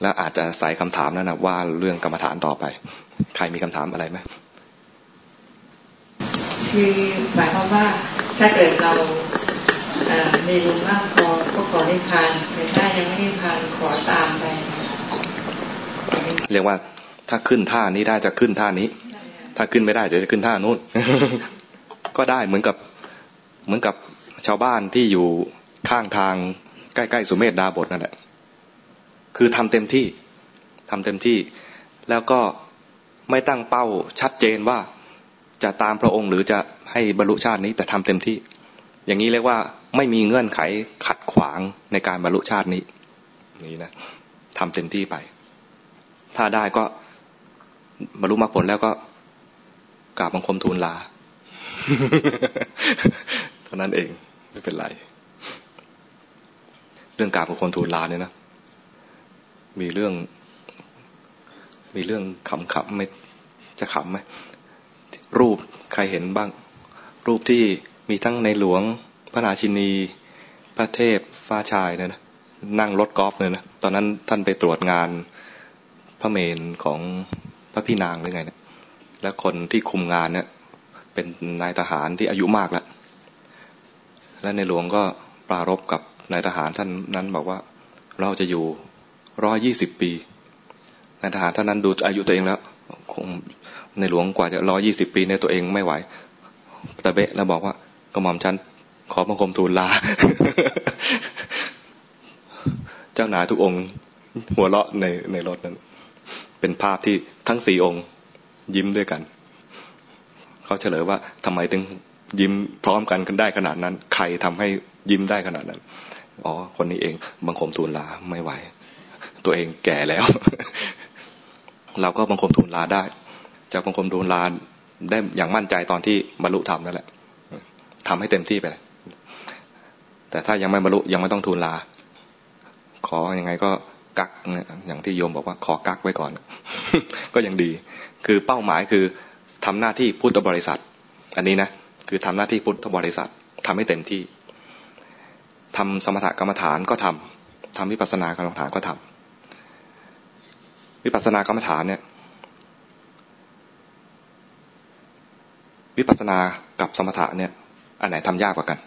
แล้วอาจจะใส่คำถามนั้นนะว่าเรื่องกรรมฐานต่อไป ใครมีคำถามอะไรไหมคือหมายความว่าถ้าเกิดเรามีบุญมากพอก็ขอนิพพานแต่ถ้ายังไม่นิพพานขอตามไป เรียกว่าถ้าขึ้นท่านี้ได้จะขึ้นท่านี้ ถ้าขึ้นไม่ได้จะขึ้นท่านู้นก็ได้เหมือนกับเหมือนกับชาวบ้านที่อยู่ข้างทางใกล้ๆสุเมธดาบทนั่นแหละ คือทำเต็มที่ทำเต็มที่ แล้วก็ไม่ตั้งเป้าชัดเจนว่าจะตามพระองค์หรือจะให้บรรลุชาตินี้ แต่ทำเต็มที่ อย่างนี้เรียกว่าไม่มีเงื่อนไขขัดขวางในการบรรลุชาตินี้นี่นะทำเต็มที่ไป ถ้าได้ก็บรรลุมรรคผลแล้วก็ กราบบังคมทูลลาเท่านั้นเองไม่เป็นไร เรื่องกราบบังคมทูลลาเนี่ยนะมีเรื่อง มีเรื่องขำขำไม่จะขำไหมรูปใครเห็นบ้าง รูปที่มีทั้งในหลวง พระนาชินี พระเทพฟ้าชายเนี่ยนะนั่งรถกอล์ฟเนี่ยนะตอนนั้นท่านไปตรวจงานพระเมนของพระพี่นางหรือไงเนะี่ย แล้วคนที่คุมงานเนี่ย เป็นนายทหารที่อายุมากแล้ว และในหลวงก็ปรารบกับนายทหารท่านนั้นบอกว่า เราจะอยู่ร้อยี่สิบปี นายทหารท่านนั้นดูอายุตัวเองแล้ว คงในหลวงกว่าจะร้อยี่สิบปีในตัวเองไม่ไหวตะเบะแล้วบอกว่ากระหม่อมฉันขอบังคมทูลลา เจ้าหนาทุกองค์หัวเราะในในรถนั้น เป็นภาพที่ทั้งสี่องค์ ยิ้มด้วยกัน เขาเฉลยว่าทำไมถึงยิ้มพร้อมกันกันได้ขนาดนั้น ใครทำให้ยิ้มได้ขนาดนั้น อ๋อ คนนี้เองบังคมทูลลาไม่ไหว ตัวเองแก่แล้ว เราก็บังคมทูลลาได้จะบังคมทูลลาได้อย่างมั่นใจตอนที่บรรลุธรรมนั่นแหละทำให้เต็มที่ไปเลยแต่ถ้ายังไม่บรรลุยังไม่ต้องทูลลา ขออยังไงก็กักอย่างที่โยมบอกว่าขอกักไว้ก่อน ก็ยังดี คือเป้าหมายคือทำหน้าที่พุทธบริษัท อันนี้นะคือทำหน้าที่พุทธบริษัททำให้เต็มที่ทำสมถกรรมฐานก็ทำทำวิปัสสนากรรมฐานก็ทำวิปัสสนากรรมฐานเนี่ย วิปัสสนากับสมถะเนี่ย อันไหนทำยากกว่ากัน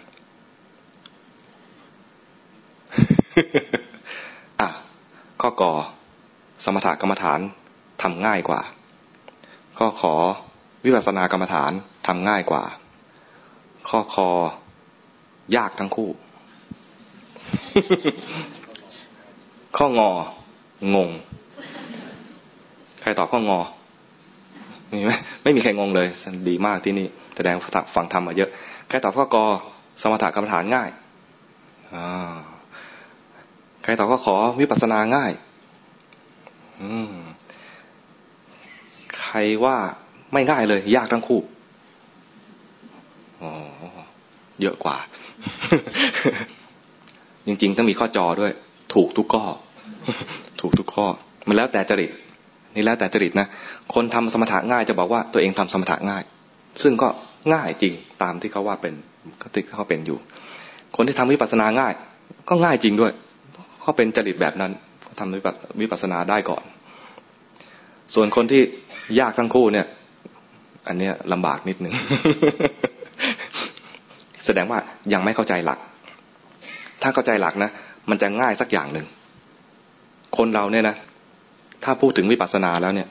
อะข้อกอสมถกรรมฐานทำง่ายกว่า ข้อขอวิปัสสนากรรมฐานทำง่ายกว่า ข้อคอยากทั้งคู่ ข้ององงครตอบข้องอมีไหมไม่มีใครงงเลยดีมากที่นี่แสดงฟังธรรมมาเยอะ ใครตอบข้อกอสมถะกรรมฐานง่ายใครตอบข้อขอวิปัสสนาง่าย อืม รว่าไม่ง่ายเลย ยากทั้งคู่อ๋อเยอะกว่า จริง ๆ ต้องมีข้อจอด้วย ถูกทุกข้อ ถูกทุกข้อ มันแล้วแต่จริตนี่แล้วแต่จริตนะคนทำสมถะง่ายจะบอกว่าตัวเองทำสมถะง่าย ซึ่งก็ง่ายจริงตามที่เขาว่าเป็นก็ที่เขาเป็นอยู่ คนที่ทำวิปัสสนาง่าย ก็ง่ายจริงด้วยเขาเป็นจริตแบบนั้นทำวิปัสสนาได้ก่อน ส่วนคนที่ ยากทั้งคู่เนี่ย อันเนี้ยลำบากนิดหนึ่งแสดงว่ายังไม่เข้าใจหลัก ถ้าเข้าใจหลักนะมันจะง่ายสักอย่างหนึ่ง คนเราเนี่ยนะ ถ้าพูดถึงวิปัสสนาแล้วเนี่ย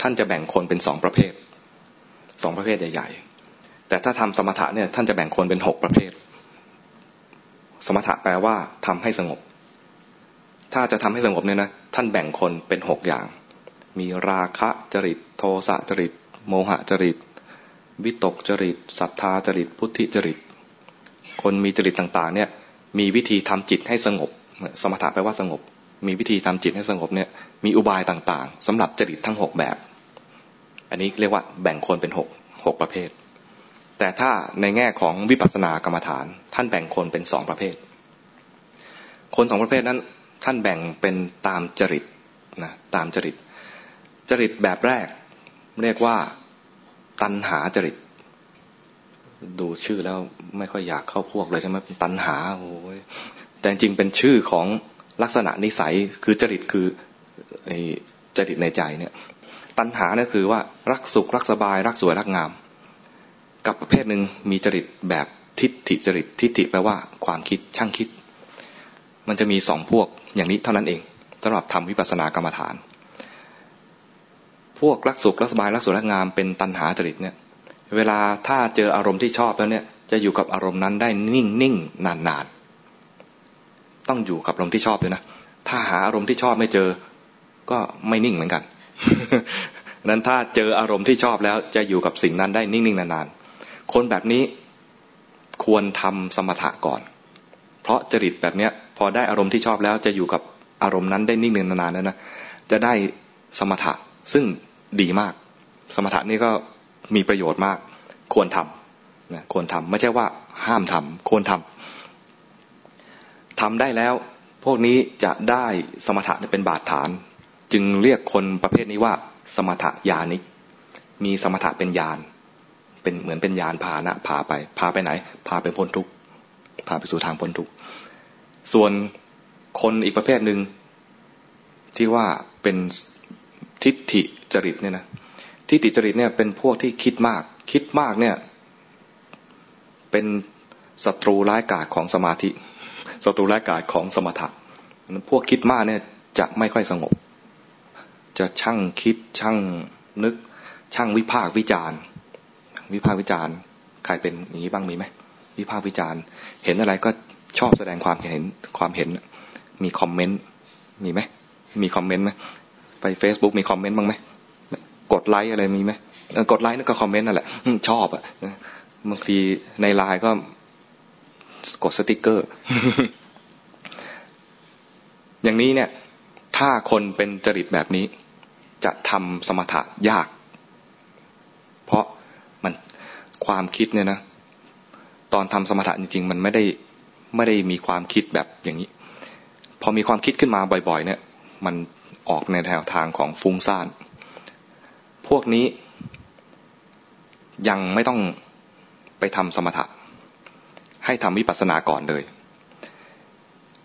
ท่านจะแบ่งคนเป็นสองประเภท สองประเภทใหญ่ๆ แต่ถ้าทำสมถะเนี่ย ท่านจะแบ่งคนเป็นหกประเภท สมถะแปลว่าทำให้สงบ ถ้าจะทำให้สงบเนี่ยนะ ท่านแบ่งคนเป็นหกอย่าง มีราคะจริต โทสะจริต โมหะจริต วิตกจริตศรัทธาจริต พุทธิจริต คนมีจริตต่างๆ เนี่ย มีวิธีทำจิตให้สงบ สมถะแปลว่าสงบ มีวิธีทำจิตให้สงบเนี่ย มีอุบายต่างๆสำหรับจริตทั้งหกแบบ อันนี้เรียกว่าแบ่งคนเป็นหกหกประเภท แต่ถ้าในแง่ของวิปัสสนากรรมฐาน ท่านแบ่งคนเป็นสองประเภท คนสองประเภทนั้นท่านแบ่งเป็นตามจริตนะตามจริต จริตแบบแรก เรียกว่าตัณหาจริต ดูชื่อแล้วไม่ค่อยอยากเข้าพวกเลยใช่ไหมตัณหาโอ้ยแต่จริงเป็นชื่อของลักษณะนิสัยคือจริตคือจริตในใจเนี่ย ตัณหาเนี่ยคือว่ารักสุขรักสบาย รักสวยรักงาม กับประเภทหนึ่งมีจริตแบบทิฏฐิจริตทิฏฐิแปลว่าความคิดช่างคิด มันจะมีสองพวกอย่างนี้เท่านั้นเองสำหรับทำวิปัสสนากรรมฐาน วกรักสุขรักสบายรักสวยรักงามเป็นตัณหาจริตเนี่ยเวลาถ้าเจออารมณ์ที่ชอบแล้วเนี่ยจะอยู่กับอารมณ์นั้นได้นิ่งนิ่งนานนานต้องอยู่กับอารมณ์ที่ชอบเลยนะถ้าหาอารมณ์ที่ชอบไม่เจอ ก็ไม่นิ่งเหมือนกันนั้นถ้าเจออารมณ์ที่ชอบแล้วจะอยู่กับสิ่งนั้นได้นิ่งๆนานๆ คนแบบนี้ควรทำสมถะก่อน เพราะจริตแบบเนี้ยพอได้อารมณ์ที่ชอบแล้วจะอยู่กับอารมณ์นั้นได้นิ่งๆนานๆนั้นนะจะได้สมถะซึ่ง ดีมาก สมถะนี่ก็มีประโยชน์มาก ควรทำนะควรทำไม่ใช่ว่าห้ามทำควรทำทำได้แล้ว พวกนี้จะได้สมถะเป็นบาดฐาน จึงเรียกคนประเภทนี้ว่า สมถะญาณิก มีสมถะเป็นญาณเป็นเหมือนเป็นญาณพานะพาไป พาไปไหน พาไปพ้นทุกพาไปสู่ทางพ้นทุกส่วนคนอีกประเภทหนึ่งที่ว่าเป็น ทิฏฐิจริตเนี่ยนะที่ติจริตเนี่ยเป็นพวกที่คิดมาก คิดมากเนี่ย เป็นศัตรูร้ายกาจของสมาธิศัตรูร้ายกาจของสมถะพวกคิดมากเนี่ยจะไม่ค่อยสงบ จะช่างคิดช่างนึก ช่างวิพากวิจารวิพากวิจารใครเป็นอย่างนี้บ้างมีไหมวิพากษ์วิจารณ์เห็นอะไรก็ชอบแสดงความเห็นความเห็น มี comment มีไหมมี comment ไหม ไปเฟซบุ๊กมี comment บ้างไหมกดไลค์อะไรมีไหมกดไลค์นั่นก็ comment นั่นแหละชอบอะบางทีในไลน์ก็กดสติกเกอร์ อย่างนี้เนี่ย ถ้าคนเป็นจริตแบบนี้ จะทำสมถะยาก เพราะมันความคิดเนี่ยนะตอนทำสมถะจริง ๆ มันไม่ได้ไม่ได้มีความคิดแบบอย่างนี้ พอมีความคิดขึ้นมาบ่อย ๆ เนี่ย มัน ออกในแนวทางของฟุ้งซ่าน พวกนี้ยังไม่ต้องไปทำสมถะ ให้ทำวิปัสสนาก่อนเลย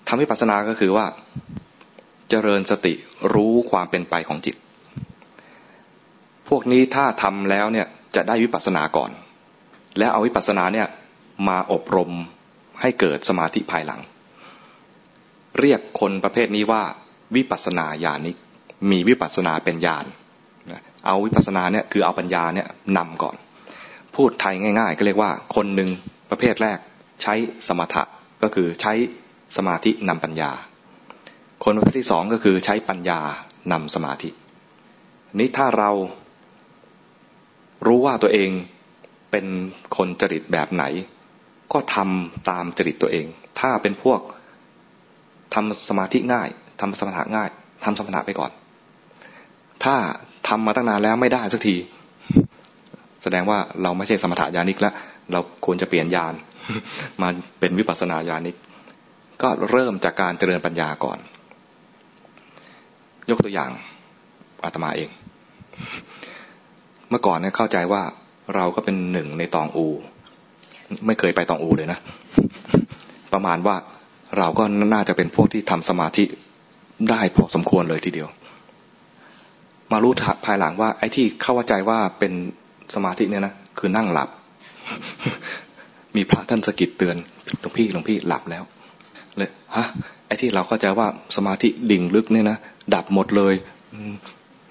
ทำวิปัสสนาก็คือว่า เจริญสติรู้ความเป็นไปของจิต พวกนี้ถ้าทำแล้วเนี่ยจะได้วิปัสสนาก่อน แล้วเอาวิปัสสนาเนี่ยมาอบรมให้เกิดสมาธิภายหลัง เรียกคนประเภทนี้ว่า วิปัสสนาญาณิก มีวิปัสสนาเป็นญาณเอาวิปัสสนาเนี่ยคือเอาปัญญาเนี่ยนำก่อน พูดไทยง่าย ๆ ก็เรียกว่าคนหนึ่งประเภทแรกใช้สมถะก็คือใช้สมาธินำปัญญา คนประเภทที่สองก็คือใช้ปัญญานำสมาธินี้ถ้าเรารู้ว่าตัวเองเป็นคนจริตแบบไหน ก็ทำตามจริตตัวเอง ถ้าเป็นพวกทำสมาธิง่าย ทำสมถะง่ายทำสมถะไปก่อน ถ้าทำมาตั้งนานแล้วไม่ได้สักที แสดงว่าเราไม่ใช่สมถะญาณิกแล้ว เราควรจะเปลี่ยนญาณมาเป็นวิปัสสนาญาณิก ก็เริ่มจากการเจริญปัญญาก่อน ยกตัวอย่างอาตมาเอง เมื่อก่อนเนี่ยเข้าใจว่าเราก็เป็นหนึ่งในตองอู ไม่เคยไปตองอูเลยนะ ประมาณว่าเราก็น่าจะเป็นพวกที่ทำสมาธิ ได้พอสมควรเลยทีเดียว มารู้ภายหลังว่า ไอ้ที่เข้าใจว่าเป็นสมาธิเนี่ยนะคือนั่งหลับ มีพระท่านสกิดเตือนหลวงพี่หลวงพี่หลับแล้วเลยฮะไอ้ที่เราเข้าใจว่าสมาธิดิ่งลึกเนี่ยนะดับหมดเลย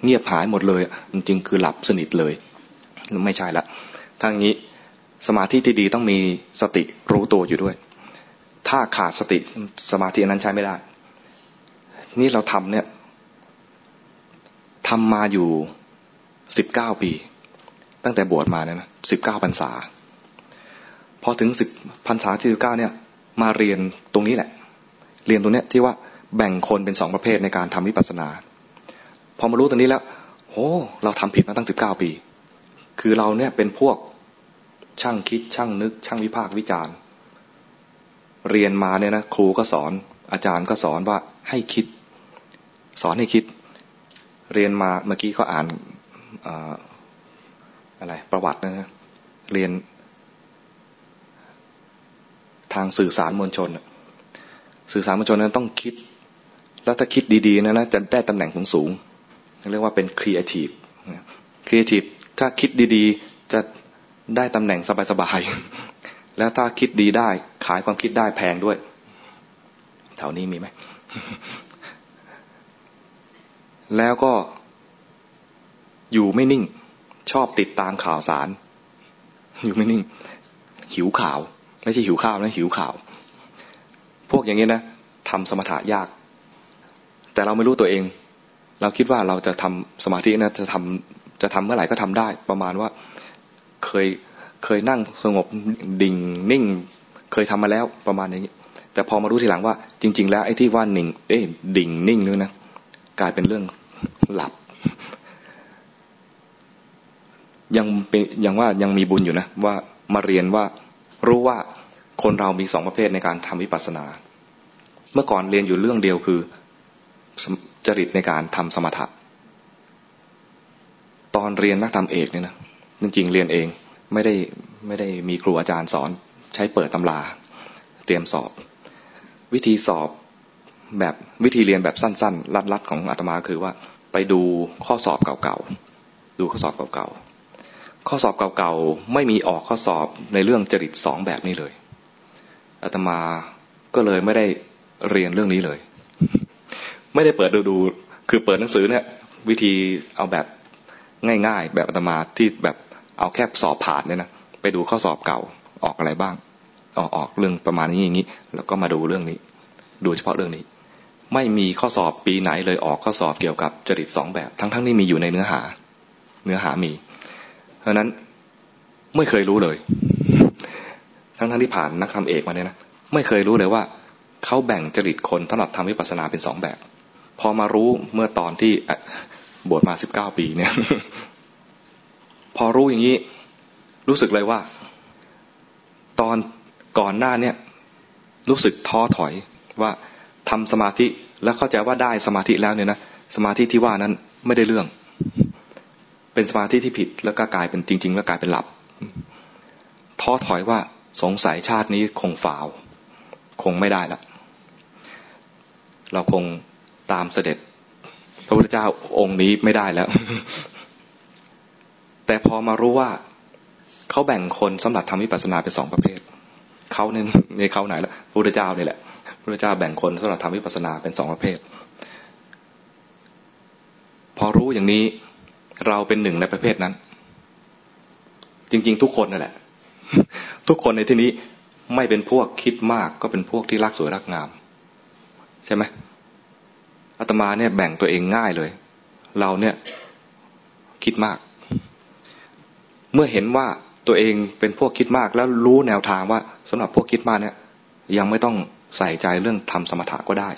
เงียบหายหมดเลยจริงๆคือหลับสนิทเลย ไม่ใช่ละทั้งนี้สมาธิที่ดีต้องมีสติรู้ตัวอยู่ด้วย ถ้าขาดสติสมาธินั้นใช้ไม่ได้ นี่เราทำเนี่ยทำมาอยู่สิบเก้าปี ตั้งแต่บวชมาเนี่ยนะสิบเก้าพรรษา พอถึงสิบพรรษาที่สิบเก้าเนี่ย มาเรียนตรงนี้แหละ เรียนตรงเนี้ยที่ว่าแบ่งคนเป็นสองประเภทในการทำวิปัสสนา พอมารู้ตรงนี้แล้วโอ้เราทำผิดมาตั้งสิบเก้าปี คือเราเนี่ยเป็นพวกช่างคิดช่างนึก ช่างวิพากษ์วิจารณ์ เรียนมาเนี่ยนะครูก็สอนอาจารย์ก็สอนว่าให้คิด สอนให้คิดเรียนมาเมื่อกี้ก็อ่านอะไรประวัตินะเรียนทางสื่อสารมวลชน สื่อสารมวลชนนั้นต้องคิด แล้วถ้าคิดดีๆนะนะจะได้ตำแหน่งสูงสูงเรียกว่าเป็น creative creative ถ้าคิดดีๆจะได้ตำแหน่งสบายๆแล้วถ้าคิดดีได้ ขายความคิดได้แพงด้วยแถวนี้มีไหม แล้วก็อยู่ไม่นิ่ง ชอบติดตามข่าวสาร อยู่ไม่นิ่ง หิวข่าว ไม่ใช่หิวข้าวนะหิวข่าว พวกอย่างนี้นะทำสมถะยาก แต่เราไม่รู้ตัวเอง เราคิดว่าเราจะทำสมาธินะจะทำจะทำเมื่อไหร่ก็ทำได้ ประมาณว่าเคยเคยนั่งสงบดิ่งนิ่ง เคยทำมาแล้วประมาณนี้แต่พอมารู้ทีหลังว่า จริง ๆ แล้วไอ้ที่ว่านิ่ง เอ๊ดิ่งนิ่งนี่นะกลายเป็นเรื่อง หลับ ยังเป็นยังว่ายังมีบุญอยู่นะ ว่ามาเรียนว่ารู้ว่าคนเรามีสองประเภทในการทำวิปัสสนา เมื่อก่อนเรียนอยู่เรื่องเดียวคือจริตในการทำสมถะ ตอนเรียนนักธรรมเอกเนี่ยนะจริงๆเรียนเองไม่ได้ไม่ได้มีครูอาจารย์สอนใช้เปิดตำรา เตรียมสอบ วิธีสอบแบบวิธีเรียนแบบสั้นๆลัดๆของอาตมาคือว่า ดูข้อสอบเก่าๆ ดูข้อสอบเก่าๆ ข้อสอบเก่าๆ ไม่มีออกข้อสอบในเรื่องจริตสองแบบนี้เลย อาตมาก็เลยไม่ได้เรียนเรื่องนี้เลย ไม่ได้เปิดดูดู คือเปิดหนังสือเนี่ย วิธีเอาแบบง่ายๆ แบบอาตมาที่แบบเอาแค่สอบผ่านเนี่ยนะ ไปดูข้อสอบเก่าออกอะไรบ้าง ออกออกเรื่องประมาณนี้อย่างนี้ แล้วก็มาดูเรื่องนี้ ดูเฉพาะเรื่องนี้ ไม่มีข้อสอบปีไหนเลยออกข้อสอบเกี่ยวกับจริตสองแบบ ทั้งทั้งที่มีอยู่ในเนื้อหา เนื้อหามี เพราะนั้นไม่เคยรู้เลย ทั้งทั้งที่ผ่านนักทำเอกมาเนี่ยนะไม่เคยรู้เลยว่าเขาแบ่งจริตคนสำหรับทำวิปัสสนาเป็นสองแบบ พอมารู้เมื่อตอนที่บวชมาสิบเก้าปีเนี่ย พอรู้อย่างนี้ รู้สึกเลยว่า ตอนก่อนหน้าเนี่ย รู้สึกท้อถอยว่า ทำสมาธิแล้วเข้าใจว่าได้สมาธิแล้วเนี่ยนะสมาธิที่ว่านั้นไม่ได้เรื่อง เป็นสมาธิที่ผิดแล้วก็กลายเป็นจริง ๆ แล้วกลายเป็นหลับ ท้อถอยว่าสงสัยชาตินี้คงฝ่าว คงไม่ได้ละเราคงตามเสด็จ พระพุทธเจ้าองค์นี้ไม่ได้แล้ว แต่พอมารู้ว่าเขาแบ่งคนสำหรับทำวิปัสสนาเป็นสองประเภทเขาเนี่ยในเขาไหนละพระพุทธเจ้านี่แหละ พระเจ้าแบ่งคนสำหรับทำวิปัสสนาเป็นสองประเภท พอรู้อย่างนี้เราเป็นหนึ่งในประเภทนั้น จริง ๆ ทุกคนนั่นแหละ ทุกคนในที่นี้ไม่เป็นพวกคิดมากก็เป็นพวกที่รักสวยรักงาม ใช่ไหมอาตมาเนี่ยแบ่งตัวเองง่ายเลย เราเนี่ยคิดมาก เมื่อเห็นว่าตัวเองเป็นพวกคิดมากแล้วรู้แนวทางว่าสำหรับพวกคิดมากเนี่ย ยังไม่ต้อง ใส่ใจเรื่องทำสมถะก็ได้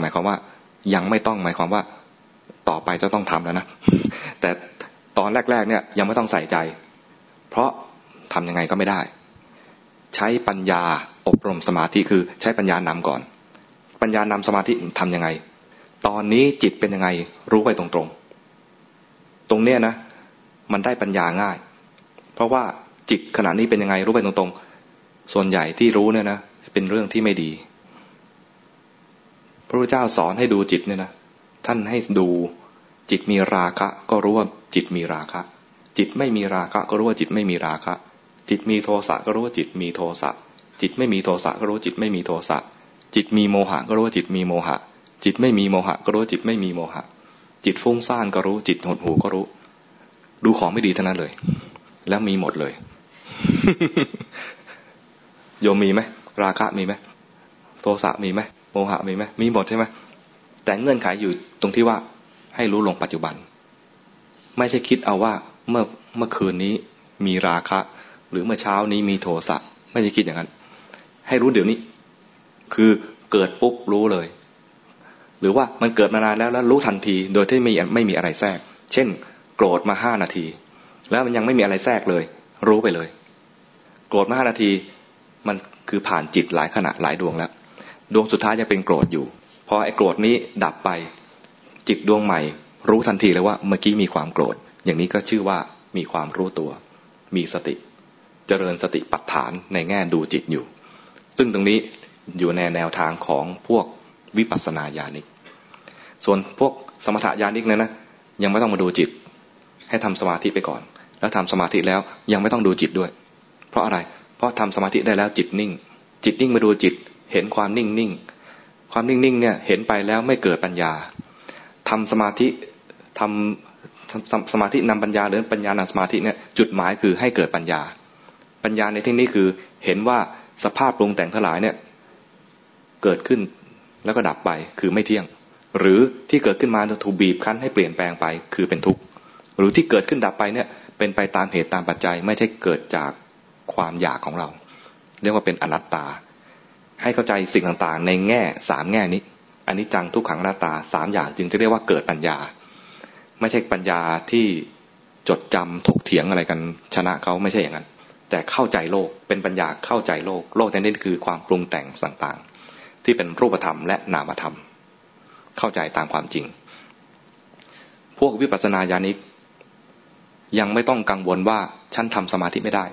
หมายความว่ายังไม่ต้องหมายความว่าต่อไปจะต้องทำแล้วนะแต่ตอนแรก ๆ เนี่ยยังไม่ต้องใส่ใจ เพราะทํำยังไงก็ไม่ได้ ใช้ปัญญาอบรมสมาธิคือใช้ปัญญานำก่อน ปัญญานำสมาธิทํำยังไง ตอนนี้จิตเป็นยังไงรู้ไปตรง ๆ ตรงเนี้ยนะ มันได้ปัญญาง่าย เพราะว่าจิตขณะนี้เป็นยังไงรู้ไปตรงๆ ส่วนใหญ่ที่รู้เนี่ยนะเป็นเรื่องที่ไม่ดี พระพุทธเจ้าสอนให้ดูจิตเนี่ยนะท่านให้ดูจิตมีราคะ ก็รู้ว่าจิตมีราคะ จิตไม่มีราคะ ก็รู้ว่าจิตไม่มีราคะ จิตมีโทสะก็รู้ว่าจิตมีโทสะจิตไม่มีโทสะก็รู้ว่าจิตไม่มีโทสะจิตมีโมหะก็รู้ว่าจิตมีโมหะ จิตไม่มีโมหะ ก็รู้ว่าจิตไม่มีโมหะ จิตฟุ้งซ่านก็รู้จิตหดหูก็รู้ ดูของไม่ดีเท่านั้นเลย แล้วมีหมดเลย โยมมีไหมราคะมีไหมโทสะมีไหมโมหะมีไหมมีหมดใช่ไหมแต่เงื่อนไขอยู่ตรงที่ว่าให้รู้ลงปัจจุบัน ไม่ใช่คิดเอาว่าเมื่อเมื่อคืนนี้มีราคะ หรือเมื่อเช้านี้มีโทสะไม่ใช่คิดอย่างนั้น ให้รู้เดี๋ยวนี้ คือเกิดปุ๊บรู้เลย หรือว่ามันเกิดมานานแล้วแล้วรู้ทันที โดยที่ไม่ไม่มีอะไรแทรก เช่น โกรธมาห้านาที แล้วมันยังไม่มีอะไรแทรกเลย รู้ไปเลย โกรธมาห้านาที มันคือผ่านจิตหลายขณะหลายดวงแล้ว ดวงสุดท้ายยังเป็นโกรธอยู่ พอไอ้โกรธนี้ดับไป จิตดวงใหม่ รู้ทันทีเลยว่าเมื่อกี้มีความโกรธ อย่างนี้ก็ชื่อว่ามีความรู้ตัว มีสติ เจริญสติปัฏฐานในแง่ดูจิตอยู่ ซึ่งตรงนี้อยู่ในแนวทางของพวกวิปัสสนาญาณิก ส่วนพวกสมถะญาณิกเนี่ยนะยังไม่ต้องมาดูจิต ให้ทำสมาธิไปก่อน แล้วทำสมาธิแล้วยังไม่ต้องดูจิตด้วย เพราะอะไร เพราะทำสมาธิได้แล้วจิตนิ่ง จิตนิ่งมาดูจิต เห็นความนิ่งนิ่งความนิ่งๆเนี่ยเห็นไปแล้วไม่เกิดปัญญาทำสมาธิทำสมาธินำปัญญาหรือปัญญานำสมาธิเนี่ยจุดหมายคือให้เกิดปัญญา ปัญญาในที่นี้คือเห็นว่าสภาพปรุงแต่งทั้งหลายเนี่ยเกิดขึ้นแล้วก็ดับไปคือไม่เที่ยง หรือที่เกิดขึ้นมาถูกบีบคั้นให้เปลี่ยนแปลงไปคือเป็นทุกข์หรือที่เกิดขึ้นดับไปเนี่ยเป็นไปตามเหตุตามปัจจัยไม่ใช่เกิดจาก ความอยากของเรา เรียกว่าเป็นอนัตตา ให้เข้าใจสิ่งต่างๆ ในแง่สามแง่นี้อันนี้จังทุกขังหน้าตาสามอย่างจึงจะเรียกว่าเกิดปัญญา ไม่ใช่ปัญญาที่จดจำถกเถียงอะไรกันชนะเขาไม่ใช่อย่างนั้น แต่เข้าใจโลกเป็นปัญญาเข้าใจโลก โลกในนี้คือความปรุงแต่งต่างๆ ที่เป็นรูปธรรมและนามธรรม เข้าใจตามความจริง พวกวิปัสสนาญาณิกยังไม่ต้องกังวลว่าฉันทำสมาธิไม่ได้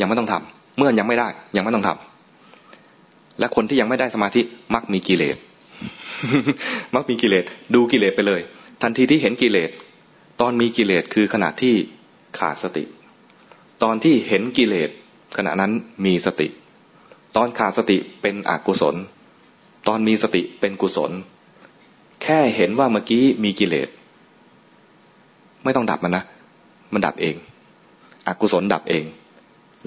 ยังไม่ต้องทำเมื่อยังไม่ได้ ยังไม่ต้องทำและคนที่ยังไม่ได้สมาธิมักมีกิเลสมักมีกิเลสดูกิเลสไปเลย ทันทีที่เห็นกิเลสตอนมีกิเลสคือขณะที่ขาดสติ ตอนที่เห็นกิเลสขณะนั้นมีสติ ตอนขาดสติเป็นอกุศล ตอนมีสติเป็นกุศล แค่เห็นว่าเมื่อกี้มีกิเลสไม่ต้องดับมันนะ มันดับเอง อกุศลดับเอง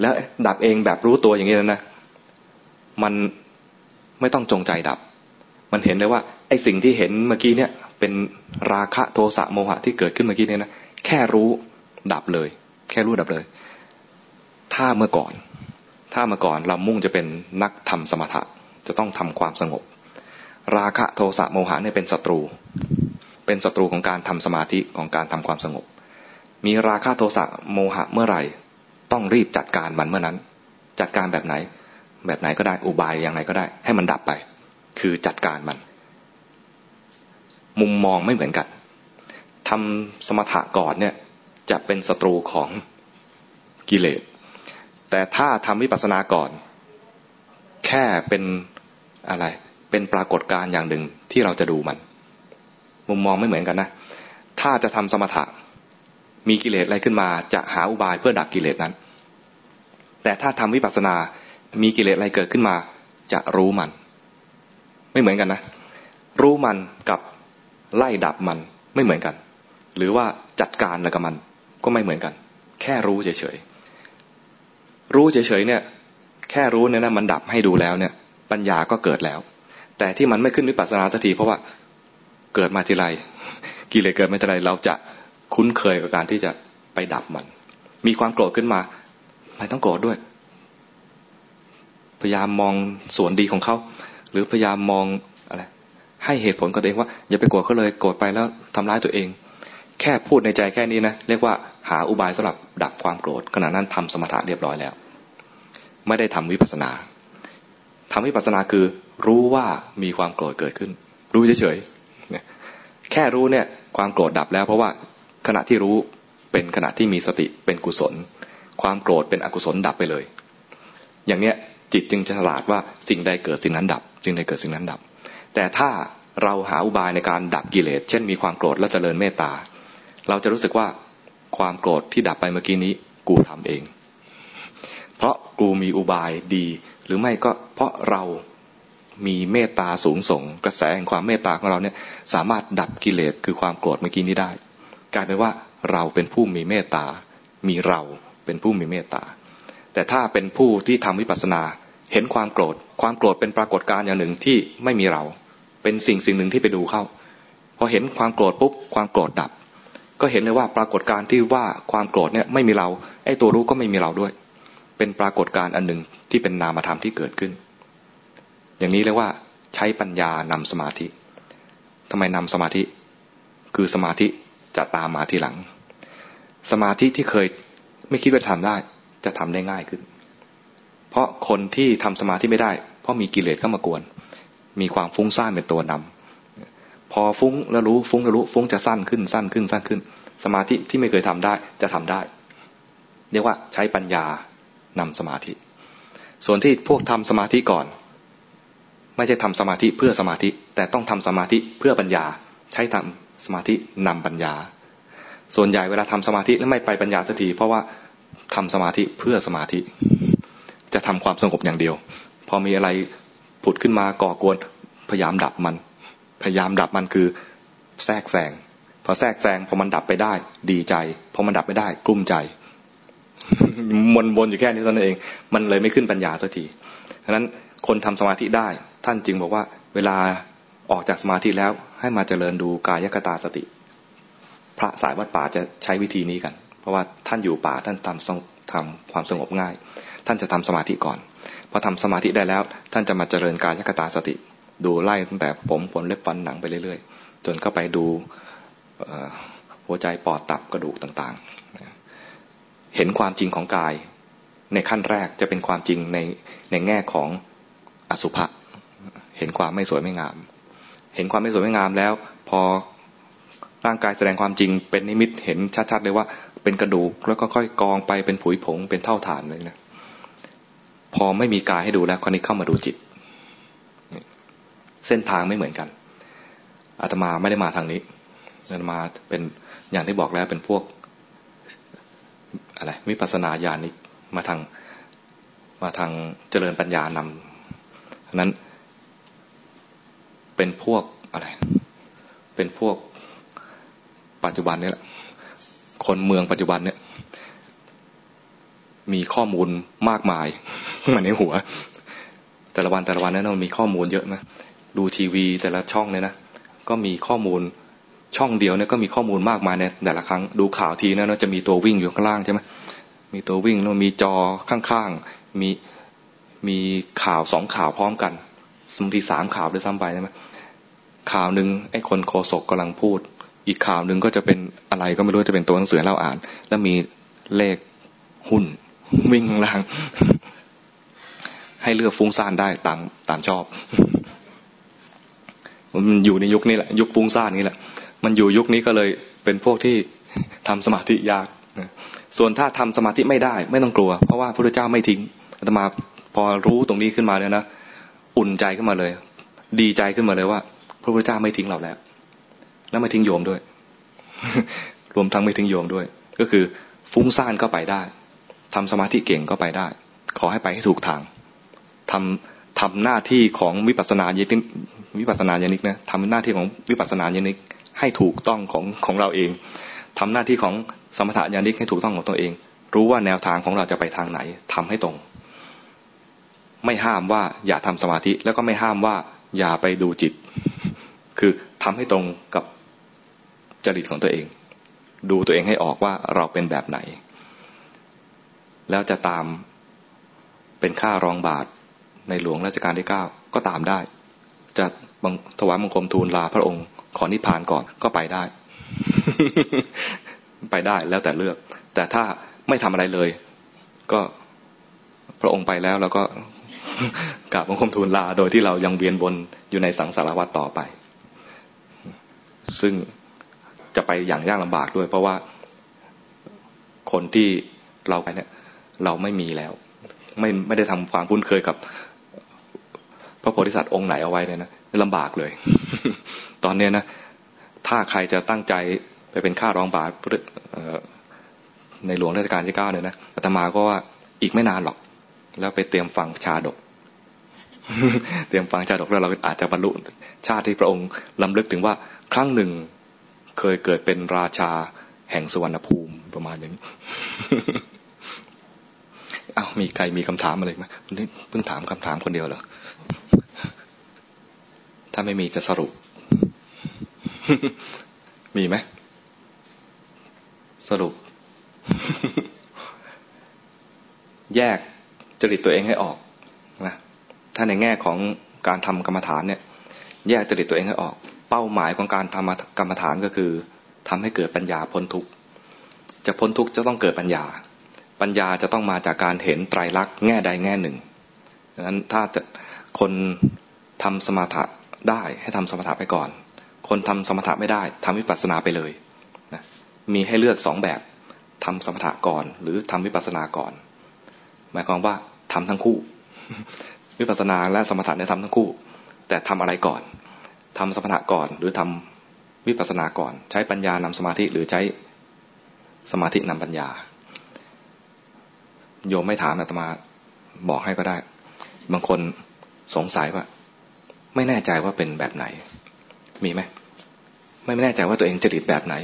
แล้วดับเองแบบรู้ตัวอย่างนี้แล้วนะ มันไม่ต้องจงใจดับ มันเห็นเลยว่าไอ้สิ่งที่เห็นเมื่อกี้เนี่ย เป็นราคะโทสะโมหะที่เกิดขึ้นเมื่อกี้เนี่ยนะแค่รู้ดับเลย แค่รู้ดับเลย ถ้าเมื่อก่อน ถ้าเมื่อก่อนเรามุ่งจะเป็นนักทำสมถะ จะต้องทำความสงบ ราคะโทสะโมหะเนี่ยเป็นศัตรู เป็นศัตรูของการทำสมาธิของการทำความสงบ มีราคะโทสะโมหะเมื่อไหร่ ต้องรีบจัดการมันเมื่อนั้น จัดการแบบไหน แบบไหนก็ได้อุบายอย่างไรก็ได้ ให้มันดับไป คือจัดการมัน มุมมองไม่เหมือนกันทำสมถะก่อนเนี่ยจะเป็นศัตรูของกิเลสแต่ถ้าทำวิปัสสนาก่อน แค่เป็นอะไร เป็นปรากฏการณ์อย่างหนึ่งที่เราจะดูมัน มุมมองไม่เหมือนกันนะ ถ้าจะทำสมถะมีกิเลสอะไรขึ้นมาจะหาอุบายเพื่อดับกิเลสนั้น แต่ถ้าทำวิปัสสนา มีกิเลสอะไรเกิดขึ้นมา จะรู้มัน ไม่เหมือนกันนะ รู้มันกับไล่ดับมันไม่เหมือนกัน หรือว่าจัดการอะไรกับมันก็ไม่เหมือนกัน แค่รู้เฉยๆ รู้เฉยๆเนี่ย แค่รู้เนี่ยนะมันดับให้ดูแล้วเนี่ย ปัญญาก็เกิดแล้ว แต่ที่มันไม่ขึ้นวิปัสสนาสักทีเพราะว่าเกิดมาทีไรกิเลสเกิดม่เท่าไรเราจะคุ้นเคยกับการที่จะไปดับมัน มีความโกรธขึ้นมา ไม่ต้องโกรธด้วย พยายามมองส่วนดีของเขาหรือพยายามมองอะไรให้เหตุผลกับตัวเองว่า อย่าไปโกรธเขาเลยโกรธไปแล้วทำร้ายตัวเอง แค่พูดในใจแค่นี้นะเรียกว่าหาอุบายสำหรับดับความโกรธขณะนั้นทำสมถะเรียบร้อยแล้ว ไม่ได้ทำวิปัสนาทำวิปัสนาคือรู้ว่ามีความโกรธเกิดขึ้น รู้เฉยๆแค่รู้เนี่ยความโกรธดับแล้ว เพราะว่าขณะที่รู้เป็นขณะที่มีสติเป็นกุศล ความโกรธเป็นอกุศลดับไปเลย อย่างเนี้ยจิตจึงจะฉลาดว่าสิ่งใดเกิดสิ่งนั้นดับจึงใดเกิดสิ่งนั้นดับ แต่ถ้าเราหาอุบายในการดับกิเลส เช่นมีความโกรธและเจริญเมตตา เราจะรู้สึกว่าความโกรธที่ดับไปเมื่อกี้นี้ กูทำเอง เพราะกูมีอุบายดี หรือไม่ก็เพราะเรามีเมตตาสูงส่ง กระแสแห่งความเมตตาของเราเนี่ยสามารถดับกิเลสคือความโกรธเมื่อกี้นี้ได้ กลายเป็นว่าเราเป็นผู้มีเมตตา มีเรา เป็นผู้มีเมตตา แต่ถ้าเป็นผู้ที่ทำวิปัสสนาเห็นความโกรธ ความโกรธเป็นปรากฏการณ์อย่างหนึ่งที่ไม่มีเรา เป็นสิ่งสิ่งหนึ่งที่ไปดูเข้าพอเห็นความโกรธปุ๊บความโกรธดับ ก็เห็นเลยว่าปรากฏการณ์ที่ว่าความโกรธเนี่ยไม่มีเราไอ้ตัวรู้ก็ไม่มีเราด้วย เป็นปรากฏการณ์อันหนึ่งที่เป็นนามธรรมที่เกิดขึ้น อย่างนี้เรียกว่าใช้ปัญญานำสมาธิทำไมนำสมาธิ คือสมาธิจะตามมาทีหลัง สมาธิที่เคย ไม่คิดว่าทำได้ จะทำได้ง่ายขึ้น เพราะคนที่ทำสมาธิไม่ได้ เพราะมีกิเลสเข้ามากวน มีความฟุ้งซ่านเป็นตัวนำพอฟุ้งแล้วรู้ฟุ้งแล้วรู้ฟุ้งจะสั้นขึ้นสั้นขึ้นสั้นขึ้น สมาธิที่ไม่เคยทำได้ จะทำได้ เรียกว่าใช้ปัญญานำสมาธิ ส่วนที่พวกทำสมาธิก่อน ไม่ใช่ทำสมาธิเพื่อสมาธิ แต่ต้องทำสมาธิเพื่อปัญญา ใช้ทำสมาธินำปัญญา ส่วนใหญ่เวลาทำสมาธิแล้วไม่ไปปัญญาสักทีเพราะว่าทำสมาธิเพื่อสมาธิ จะทำความสงบอย่างเดียว พอมีอะไรผุดขึ้นมาก่อกวนพยายามดับมัน พยายามดับมันคือแทรกแซงพอแทรกแซงพอมันดับไปได้ ดีใจพอมันดับไม่ได้ กลุ้มใจวนวนอยู่แค่นี้เท่านั้นเอง มันเลยไม่ขึ้นปัญญาสักทีดังนั้นคนทำสมาธิได้ ท่านจึงบอกว่า เวลาออกจากสมาธิแล้วให้มาเจริญดูกายกตาสติ ระสายวัดป่าจะใช้วิธีนี้กัน เพราะว่าท่านอยู่ป่าท่านทำทำความสงบง่าย ท่านจะทำสมาธิก่อนพอทำสมาธิได้แล้ว ท่านจะมาเจริญกายกตาสติ ดูไล่ตั้งแต่ผมขนเล็บฟันหนังไปเรื่อยๆ จนเข้าไปดูหัวใจปอดตับกระดูกต่างเห็นความจริงของกาย ในขั้นแรกจะเป็นความจริงในในแง่ของอสุภะเห็นความไม่สวยไม่งาม เห็นความไม่สวยไม่งามแล้ว พอ ร่างกายแสดงความจริงเป็นนิมิตเห็นชัดๆเลยว่า เป็นกระดูกแล้วก็ค่อยกองไปเป็นผุยผงเป็นเท่าฐานเลยนะพอไม่มีกายให้ดูแล้วคนนี้เข้ามาดูจิต เส้นทางไม่เหมือนกันอาตมาไม่ได้มาทางนี้อาตมาเป็นอย่างที่บอกแล้วเป็นพวกอะไรวิปัสนาญาณิกมาทางมาทางเจริญปัญญานำนั้นเป็นพวกอะไร เป็นพวก ปัจจุบันนี่แหละ คนเมืองปัจจุบันเนี่ย มีข้อมูลมากมายมาในหัว แต่ละวันแต่ละวันนั้นมันมีข้อมูลเยอะนะดูทีวีแต่ละช่องเนี่ยนะก็มีข้อมูลช่องเดียวเนี่ยก็มีข้อมูลมากมายในแต่ละครั้งดูข่าวทีนะจะมีตัววิ่งอยู่ข้างล่างใช่ไหมมีตัววิ่งแล้วมีจอข้างๆมีมีข่าวสองข่าวพร้อมกันบางทีสามข่าวด้วยซ้ำไปใช่ไหมข่าวหนึ่งไอ้คนโคศกกำลังพูด อีกข่าวหนึ่งก็จะเป็นอะไรก็ไม่รู้จะเป็นตัวหนังสือเล่าอ่าน แล้วมีเลขหุ้นวิ่งล่าง ให้เลือกฟุ้งซ่านได้ตามตามชอบ มันอยู่ในยุคนี้แหละ ยุคฟุ้งซ่านนี้แหละ มันอยู่ยุคนี้ก็เลยเป็นพวกที่ทำสมาธิยากส่วนถ้าทำสมาธิไม่ได้ ไม่ต้องกลัว เพราะว่าพระพุทธเจ้าไม่ทิ้งอาตมาพอรู้ตรงนี้ขึ้นมาเนี่ยนะอุ่นใจขึ้นมาเลย ดีใจขึ้นมาเลยว่า พระพุทธเจ้าไม่ทิ้งเราแล้ว แล้วไม่ทิ้งโยมด้วย รวมทั้งไม่ทิ้งโยมด้วย ก็คือ ฟุ้งซ่านก็ไปได้ทำสมาธิเก่งก็ไปได้ ขอให้ไปให้ถูกทางทำทำหน้าที่ของวิปัสสนาญาณิกวิปัสสนาญาณิกนะทำหน้าที่ของวิปัสสนาญาณิกให้ถูกต้องของของเราเองทำหน้าที่ของสมถะญาณิกให้ถูกต้องของตัวเอง รู้ว่าแนวทางของเราจะไปทางไหนทำให้ตรง ไม่ห้ามว่าอย่าทำสมาธิแล้วก็ไม่ห้ามว่าอย่าไปดูจิต คือทำให้ตรงกับ จริตของตัวเอง ดูตัวเองให้ออกว่าเราเป็นแบบไหน แล้วจะตามเป็นข้ารองบาทในหลวงรัชกาลที่เก้าก็ตามได้ จะบังถวายบังคมทูลลาพระองค์ ขอนิพพานก่อนก็ไปได้ ไปได้แล้วแต่เลือก แต่ถ้าไม่ทำอะไรเลย ก็พระองค์ไปแล้วเราก็กราบบังคมทูลลาโดยที่เรายังเวียนวนอยู่ในสังสารวัฏต่อไป ซึ่ง จะไปอย่างยากลำบากด้วย เพราะว่าคนที่เราไปเนี่ย เราไม่มีแล้ว ไม่ไม่ได้ทำความคุ้นเคยกับ พระโพธิสัตว์องค์ไหนเอาไว้เลยนะลำบากเลย ตอนเนี้นะถ้าใครจะตั้งใจไปเป็นข้ารองบาทในหลวงราชการที่เก้าเนี่ยนะอาตมาก็ว่าอีกไม่นานหรอก แล้วไปเตรียมฟังชาดก เตรียมฟังชาดกแล้วเราอาจจะบรรลุชาติที่พระองค์ลำลึกถึงว่าครั้งหนึ่ง เคยเกิดเป็นราชาแห่งสวรรณภูมิประมาณอย่างนี้อ้าวมีใครมีคำถามอะไรไหมเพิ่งถามคำถามคนเดียวเหรอ ถ้าไม่มีจะสรุป มีไหม สรุป แยกจริตตัวเองให้ออกนะถ้าในแง่ของการทำกรรมฐานเนี่ย แยกจริตตัวเองให้ออก เป้าหมายของการทำกรรมฐานก็คือทำให้เกิดปัญญาพ้นทุกข์จะพ้นทุกข์จะต้องเกิดปัญญา ปัญญาจะต้องมาจากการเห็นไตรลักษณ์แง่ใดแง่หนึ่งดังนั้นถ้าจะคนทำสมาธิได้ให้ทำสมถะไปก่อน คนทำสมถะไม่ได้ทำวิปัสสนาไปเลยนะมีให้เลือกสองแบบทำสมถะก่อน หรือทำวิปัสสนาก่อน หมายความว่าทำทั้งคู่ วิปัสสนาและสมถะเนี่ยทำทั้งคู่ แต่ทำอะไรก่อน ทำสมถะก่อน หรือทำวิปัสสนาก่อน ใช้ปัญญานำสมาธิหรือใช้สมาธินำปัญญา โยมไม่ถามอาตมาบอกให้ก็ได้ บางคนสงสัยว่า ไม่แน่ใจว่าเป็นแบบไหน มีไหมไม่แน่ใจว่าตัวเองจริตแบบไหน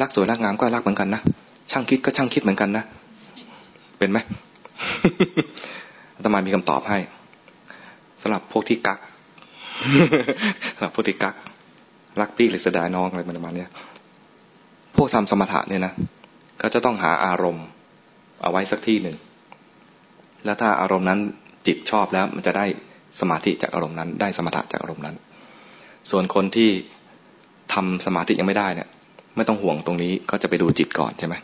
รักสวยรักงามก็รักเหมือนกันนะช่างคิดก็ช่างคิดเหมือนกันนะเป็นไหมอาตมามีคำตอบให้สำหรับพวกที่กัก หรับพวกที่กักรักพี่หรือสดายน้องอะไรประมาณนี้พวกทำสมถะเนี่ยนะก็จะต้องหาอารมณ์ เอาไว้สักที่หนึ่ง แล้วถ้าอารมณ์นั้นจิตชอบแล้ว มันจะได้สมาธิจากอารมณ์นั้น ได้สมถะจากอารมณ์นั้น ส่วนคนที่ทำสมาธิยังไม่ได้เนี่ย ไม่ต้องห่วงตรงนี้ก็จะไปดูจิตก่อนใช่ไหม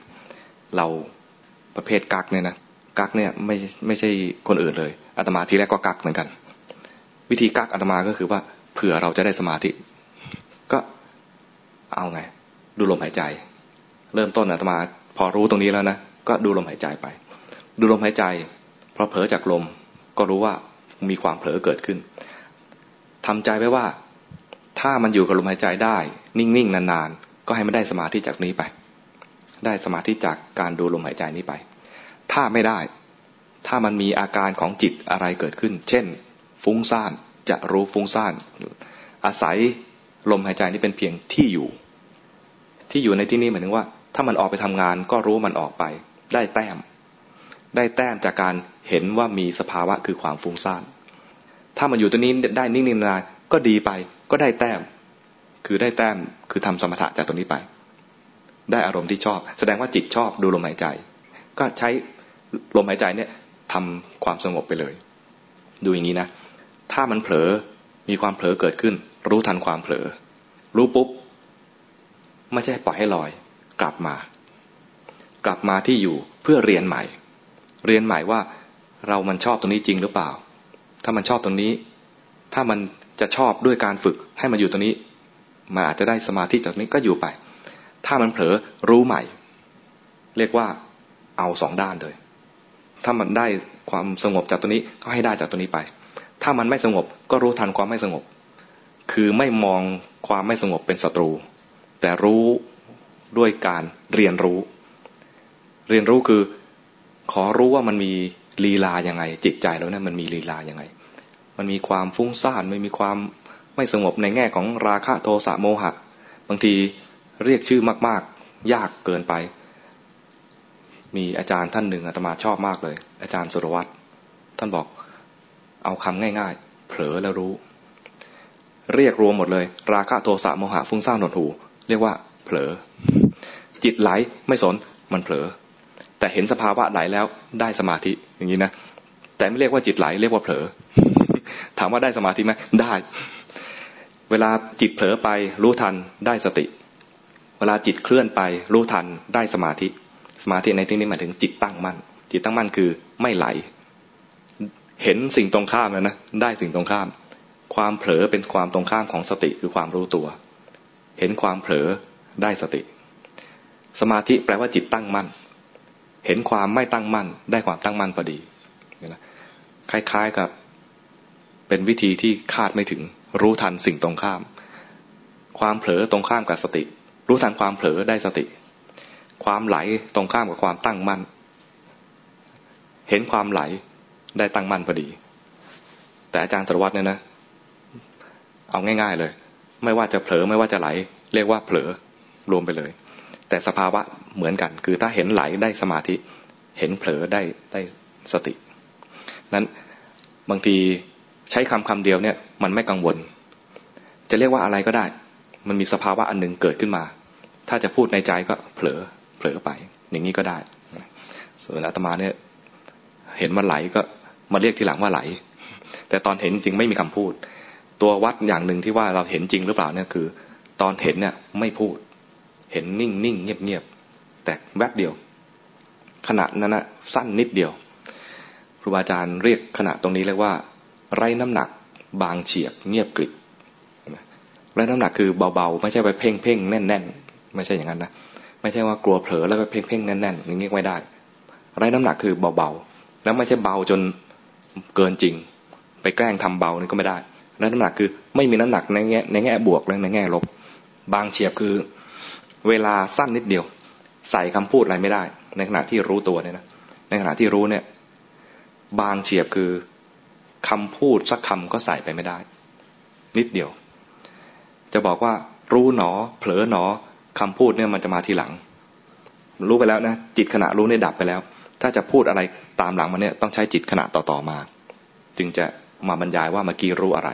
เราประเภทกักเนี่ยนะกักเนี่ยไม่ไม่ใช่คนอื่นเลยอาตมาทีแรกก็กักเหมือนกัน วิธีกักอาตมาก็คือว่า เผื่อเราจะได้สมาธิ ก็เอาไง ดูลมหายใจ เริ่มต้นอาตมา พอรู้ตรงนี้แล้วนะก็ดูลมหายใจไป ดูลมหายใจพอเผลอจากลม ก็รู้ว่ามีความเผลอเกิดขึ้นทำใจไว้ว่า ถ้ามันอยู่กับลมหายใจได้ นิ่งๆนานๆก็ให้มันได้สมาธิจากนี้ไป ได้สมาธิจากการดูลมหายใจนี้ไป ถ้าไม่ได้ ถ้ามันมีอาการของจิตอะไรเกิดขึ้น เช่น ฟุ้งซ่านจะรู้ฟุ้งซ่านอาศัยลมหายใจนี้เป็นเพียงที่อยู่ ที่อยู่ในที่นี้หมายถึงว่า ถ้ามันออกไปทำงานก็รู้มันออกไป ได้แต้ม ได้แต้มจากการเห็นว่ามีสภาวะคือความฟุ้งซ่านถ้ามันอยู่ตัวนี้ได้นิ่งๆนานก็ดีไป ก็ได้แต้ม คือได้แต้มคือทำสมถะจากตรงนี้ไป ได้อารมณ์ที่ชอบ แสดงว่าจิตชอบดูลมหายใจ ก็ใช้ลมหายใจเนี่ยทำความสงบไปเลย ดูอย่างนี้นะ ถ้ามันเผลอมีความเผลอเกิดขึ้น รู้ทันความเผลอ รู้ปุ๊บ ไม่ใช่ปล่อยให้ลอย กลับมา กลับมาที่อยู่เพื่อเรียนใหม่ เรียนใหม่ว่าเรามันชอบตรงนี้จริงหรือเปล่า ถ้ามันชอบตรงนี้ ถ้ามันจะชอบด้วยการฝึกให้มันอยู่ตรงนี้มันอาจจะได้สมาธิจากนี้ก็อยู่ไป ถ้ามันเผลอรู้ใหม่ เรียกว่าเอาสองด้านเลย ถ้ามันได้ความสงบจากตัวนี้ก็ให้ได้จากตัวนี้ไป ถ้ามันไม่สงบก็รู้ทันความไม่สงบ คือไม่มองความไม่สงบเป็นศัตรู แต่รู้ด้วยการเรียนรู้ เรียนรู้คือ ขอรู้ว่ามันมีลีลายังไง จิตใจเราเนี่มันมีลีลายังไง มันมีความฟุ้งซ่านไม่มีความไม่สงบในแง่ของราคะโทสะโมหะ บางทีเรียกชื่อมาก ๆ ยากเกินไป มีอาจารย์ท่านหนึ่งอาตมาชอบมากเลย อาจารย์สุรวัตรท่านบอก เอาคำง่ายๆ เผลอแล้วรู้ เรียกรวมหมดเลย ราคะโทสะโมหะฟุ้งซ่านหนดหูเรียกว่าเผลอ จิตไหลไม่สนมันเผลอ แต่เห็นสภาวะไหลแล้วได้สมาธิอย่างนี้นะแต่ไม่เรียกว่าจิตไหลเรียกว่าเผลอ ถามว่าได้สมาธิไหมได้ เวลาจิตเผลอไปรู้ทันได้สติ เวลาจิตเคลื่อนไปรู้ทันได้สมาธิ สมาธิในที่นี้หมายถึงจิตตั้งมั่นจิตตั้งมั่นคือไม่ไหล เห็นสิ่งตรงข้ามแล้วนะได้สิ่งตรงข้าม ความเผลอเป็นความตรงข้ามของสติคือความรู้ตัว เห็นความเผลอได้สติ สมาธิแปลว่าจิตตั้งมั่น เห็นความไม่ตั้งมั่น ได้ความตั้งมั่นพอดีคล้าย ๆกับ เป็นวิธีที่คาดไม่ถึง รู้ทันสิ่งตรงข้าม ความเผลอตรงข้ามกับสติ รู้ทันความเผลอได้สติ ความไหลตรงข้ามกับความตั้งมั่น เห็นความไหล ได้ตั้งมั่นพอดี แต่อาจารย์สรวัตรเนี่ยนะ เอาง่าย ๆเลย ไม่ว่าจะเผลอไม่ว่าจะไหล เรียกว่าเผลอรวมไปเลย แต่สภาวะเหมือนกัน คือถ้าเห็นไหลได้สมาธิ เห็นเผลอได้ได้สติ นั้นบางทีใช้คำคำเดียวเนี่ย มันไม่กังวล จะเรียกว่าอะไรก็ได้ มันมีสภาวะอันหนึ่งเกิดขึ้นมา ถ้าจะพูดในใจก็เผลอเผลอไป อย่างนี้ก็ได้ ส่วนอาตมาเนี่ย เห็นว่าไหลก็ มาเรียกทีหลังว่าไหล แต่ตอนเห็นจริงไม่มีคำพูด ตัววัดอย่างหนึ่งที่ว่าเราเห็นจริงหรือเปล่าเนี่ยคือ ตอนเห็นเนี่ยไม่พูด เห็นนิ่งนิ่งเงียบเงียบแต่แวบเดียว ขณะนั้นนะสั้นนิดเดียวครูบาอาจารย์เรียกขณะตรงนี้เรียกว่า ไร้น้ำหนัก บางเฉียบเงียบกริบไร้น้ำหนักคือเบาๆ ไม่ใช่ไปเพ่งเพ่งแน่นๆไม่ใช่อย่างนั้นนะไม่ใช่ว่ากลัวเผลอแล้วก็เพ่งเพ่งแน่นๆอย่างนี้ไม่ได้ ไร้น้ำหนักคือเบาๆ แล้วไม่ใช่เบาจน เกินจริง ไปแกล้งทำเบานี่ก็ไม่ได้น้ำหนักคือไม่มีน้ำหนักในแง่ในแง่บวกและในแง่ลบ บางเฉียบคือเวลาสั้นนิดเดียว ใส่คำพูดอะไรไม่ได้ ในขณะที่รู้ตัวเนี่ยนะในขณะที่รู้เนี่ย บางเฉียบคือคำพูดสักคำก็ใส่ไปไม่ได้ นิดเดียว จะบอกว่ารู้หนอ เผลอหนอคำพูดเนี่ยมันจะมาทีหลัง รู้ไปแล้วนะจิตขณะรู้เนี่ยดับไปแล้ว ถ้าจะพูดอะไรตามหลังมันเนี่ยต้องใช้จิตขณะต่อๆมา จึงจะมาบรรยายว่าเมื่อกี้รู้อะไร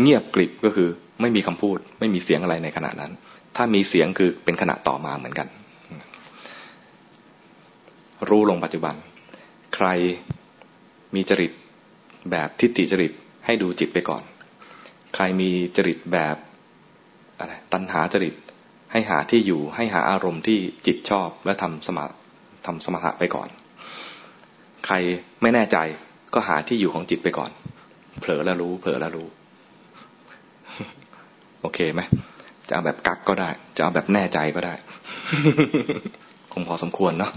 เงียบกริบก็คือไม่มีคำพูด ไม่มีเสียงอะไรในขณะนั้น ถ้ามีเสียงคือเป็นขณะต่อมาเหมือนกัน รู้ลงปัจจุบัน ใครมีจริตแบบทิฏฐิจริตให้ดูจิตไปก่อน ใครมีจริตแบบอะไรตัณหาจริตให้หาที่อยู่ให้หาอารมณ์ที่จิตชอบและทำสมา ทำสมถะไปก่อน ใครไม่แน่ใจก็หาที่อยู่ของจิตไปก่อน เผลอแล้วรู้ เผลอแล้วรู้ โอเคไหมจะเอาแบบกักก็ได้ จะเอาแบบแน่ใจก็ได้ คงพอสมควรเนาะ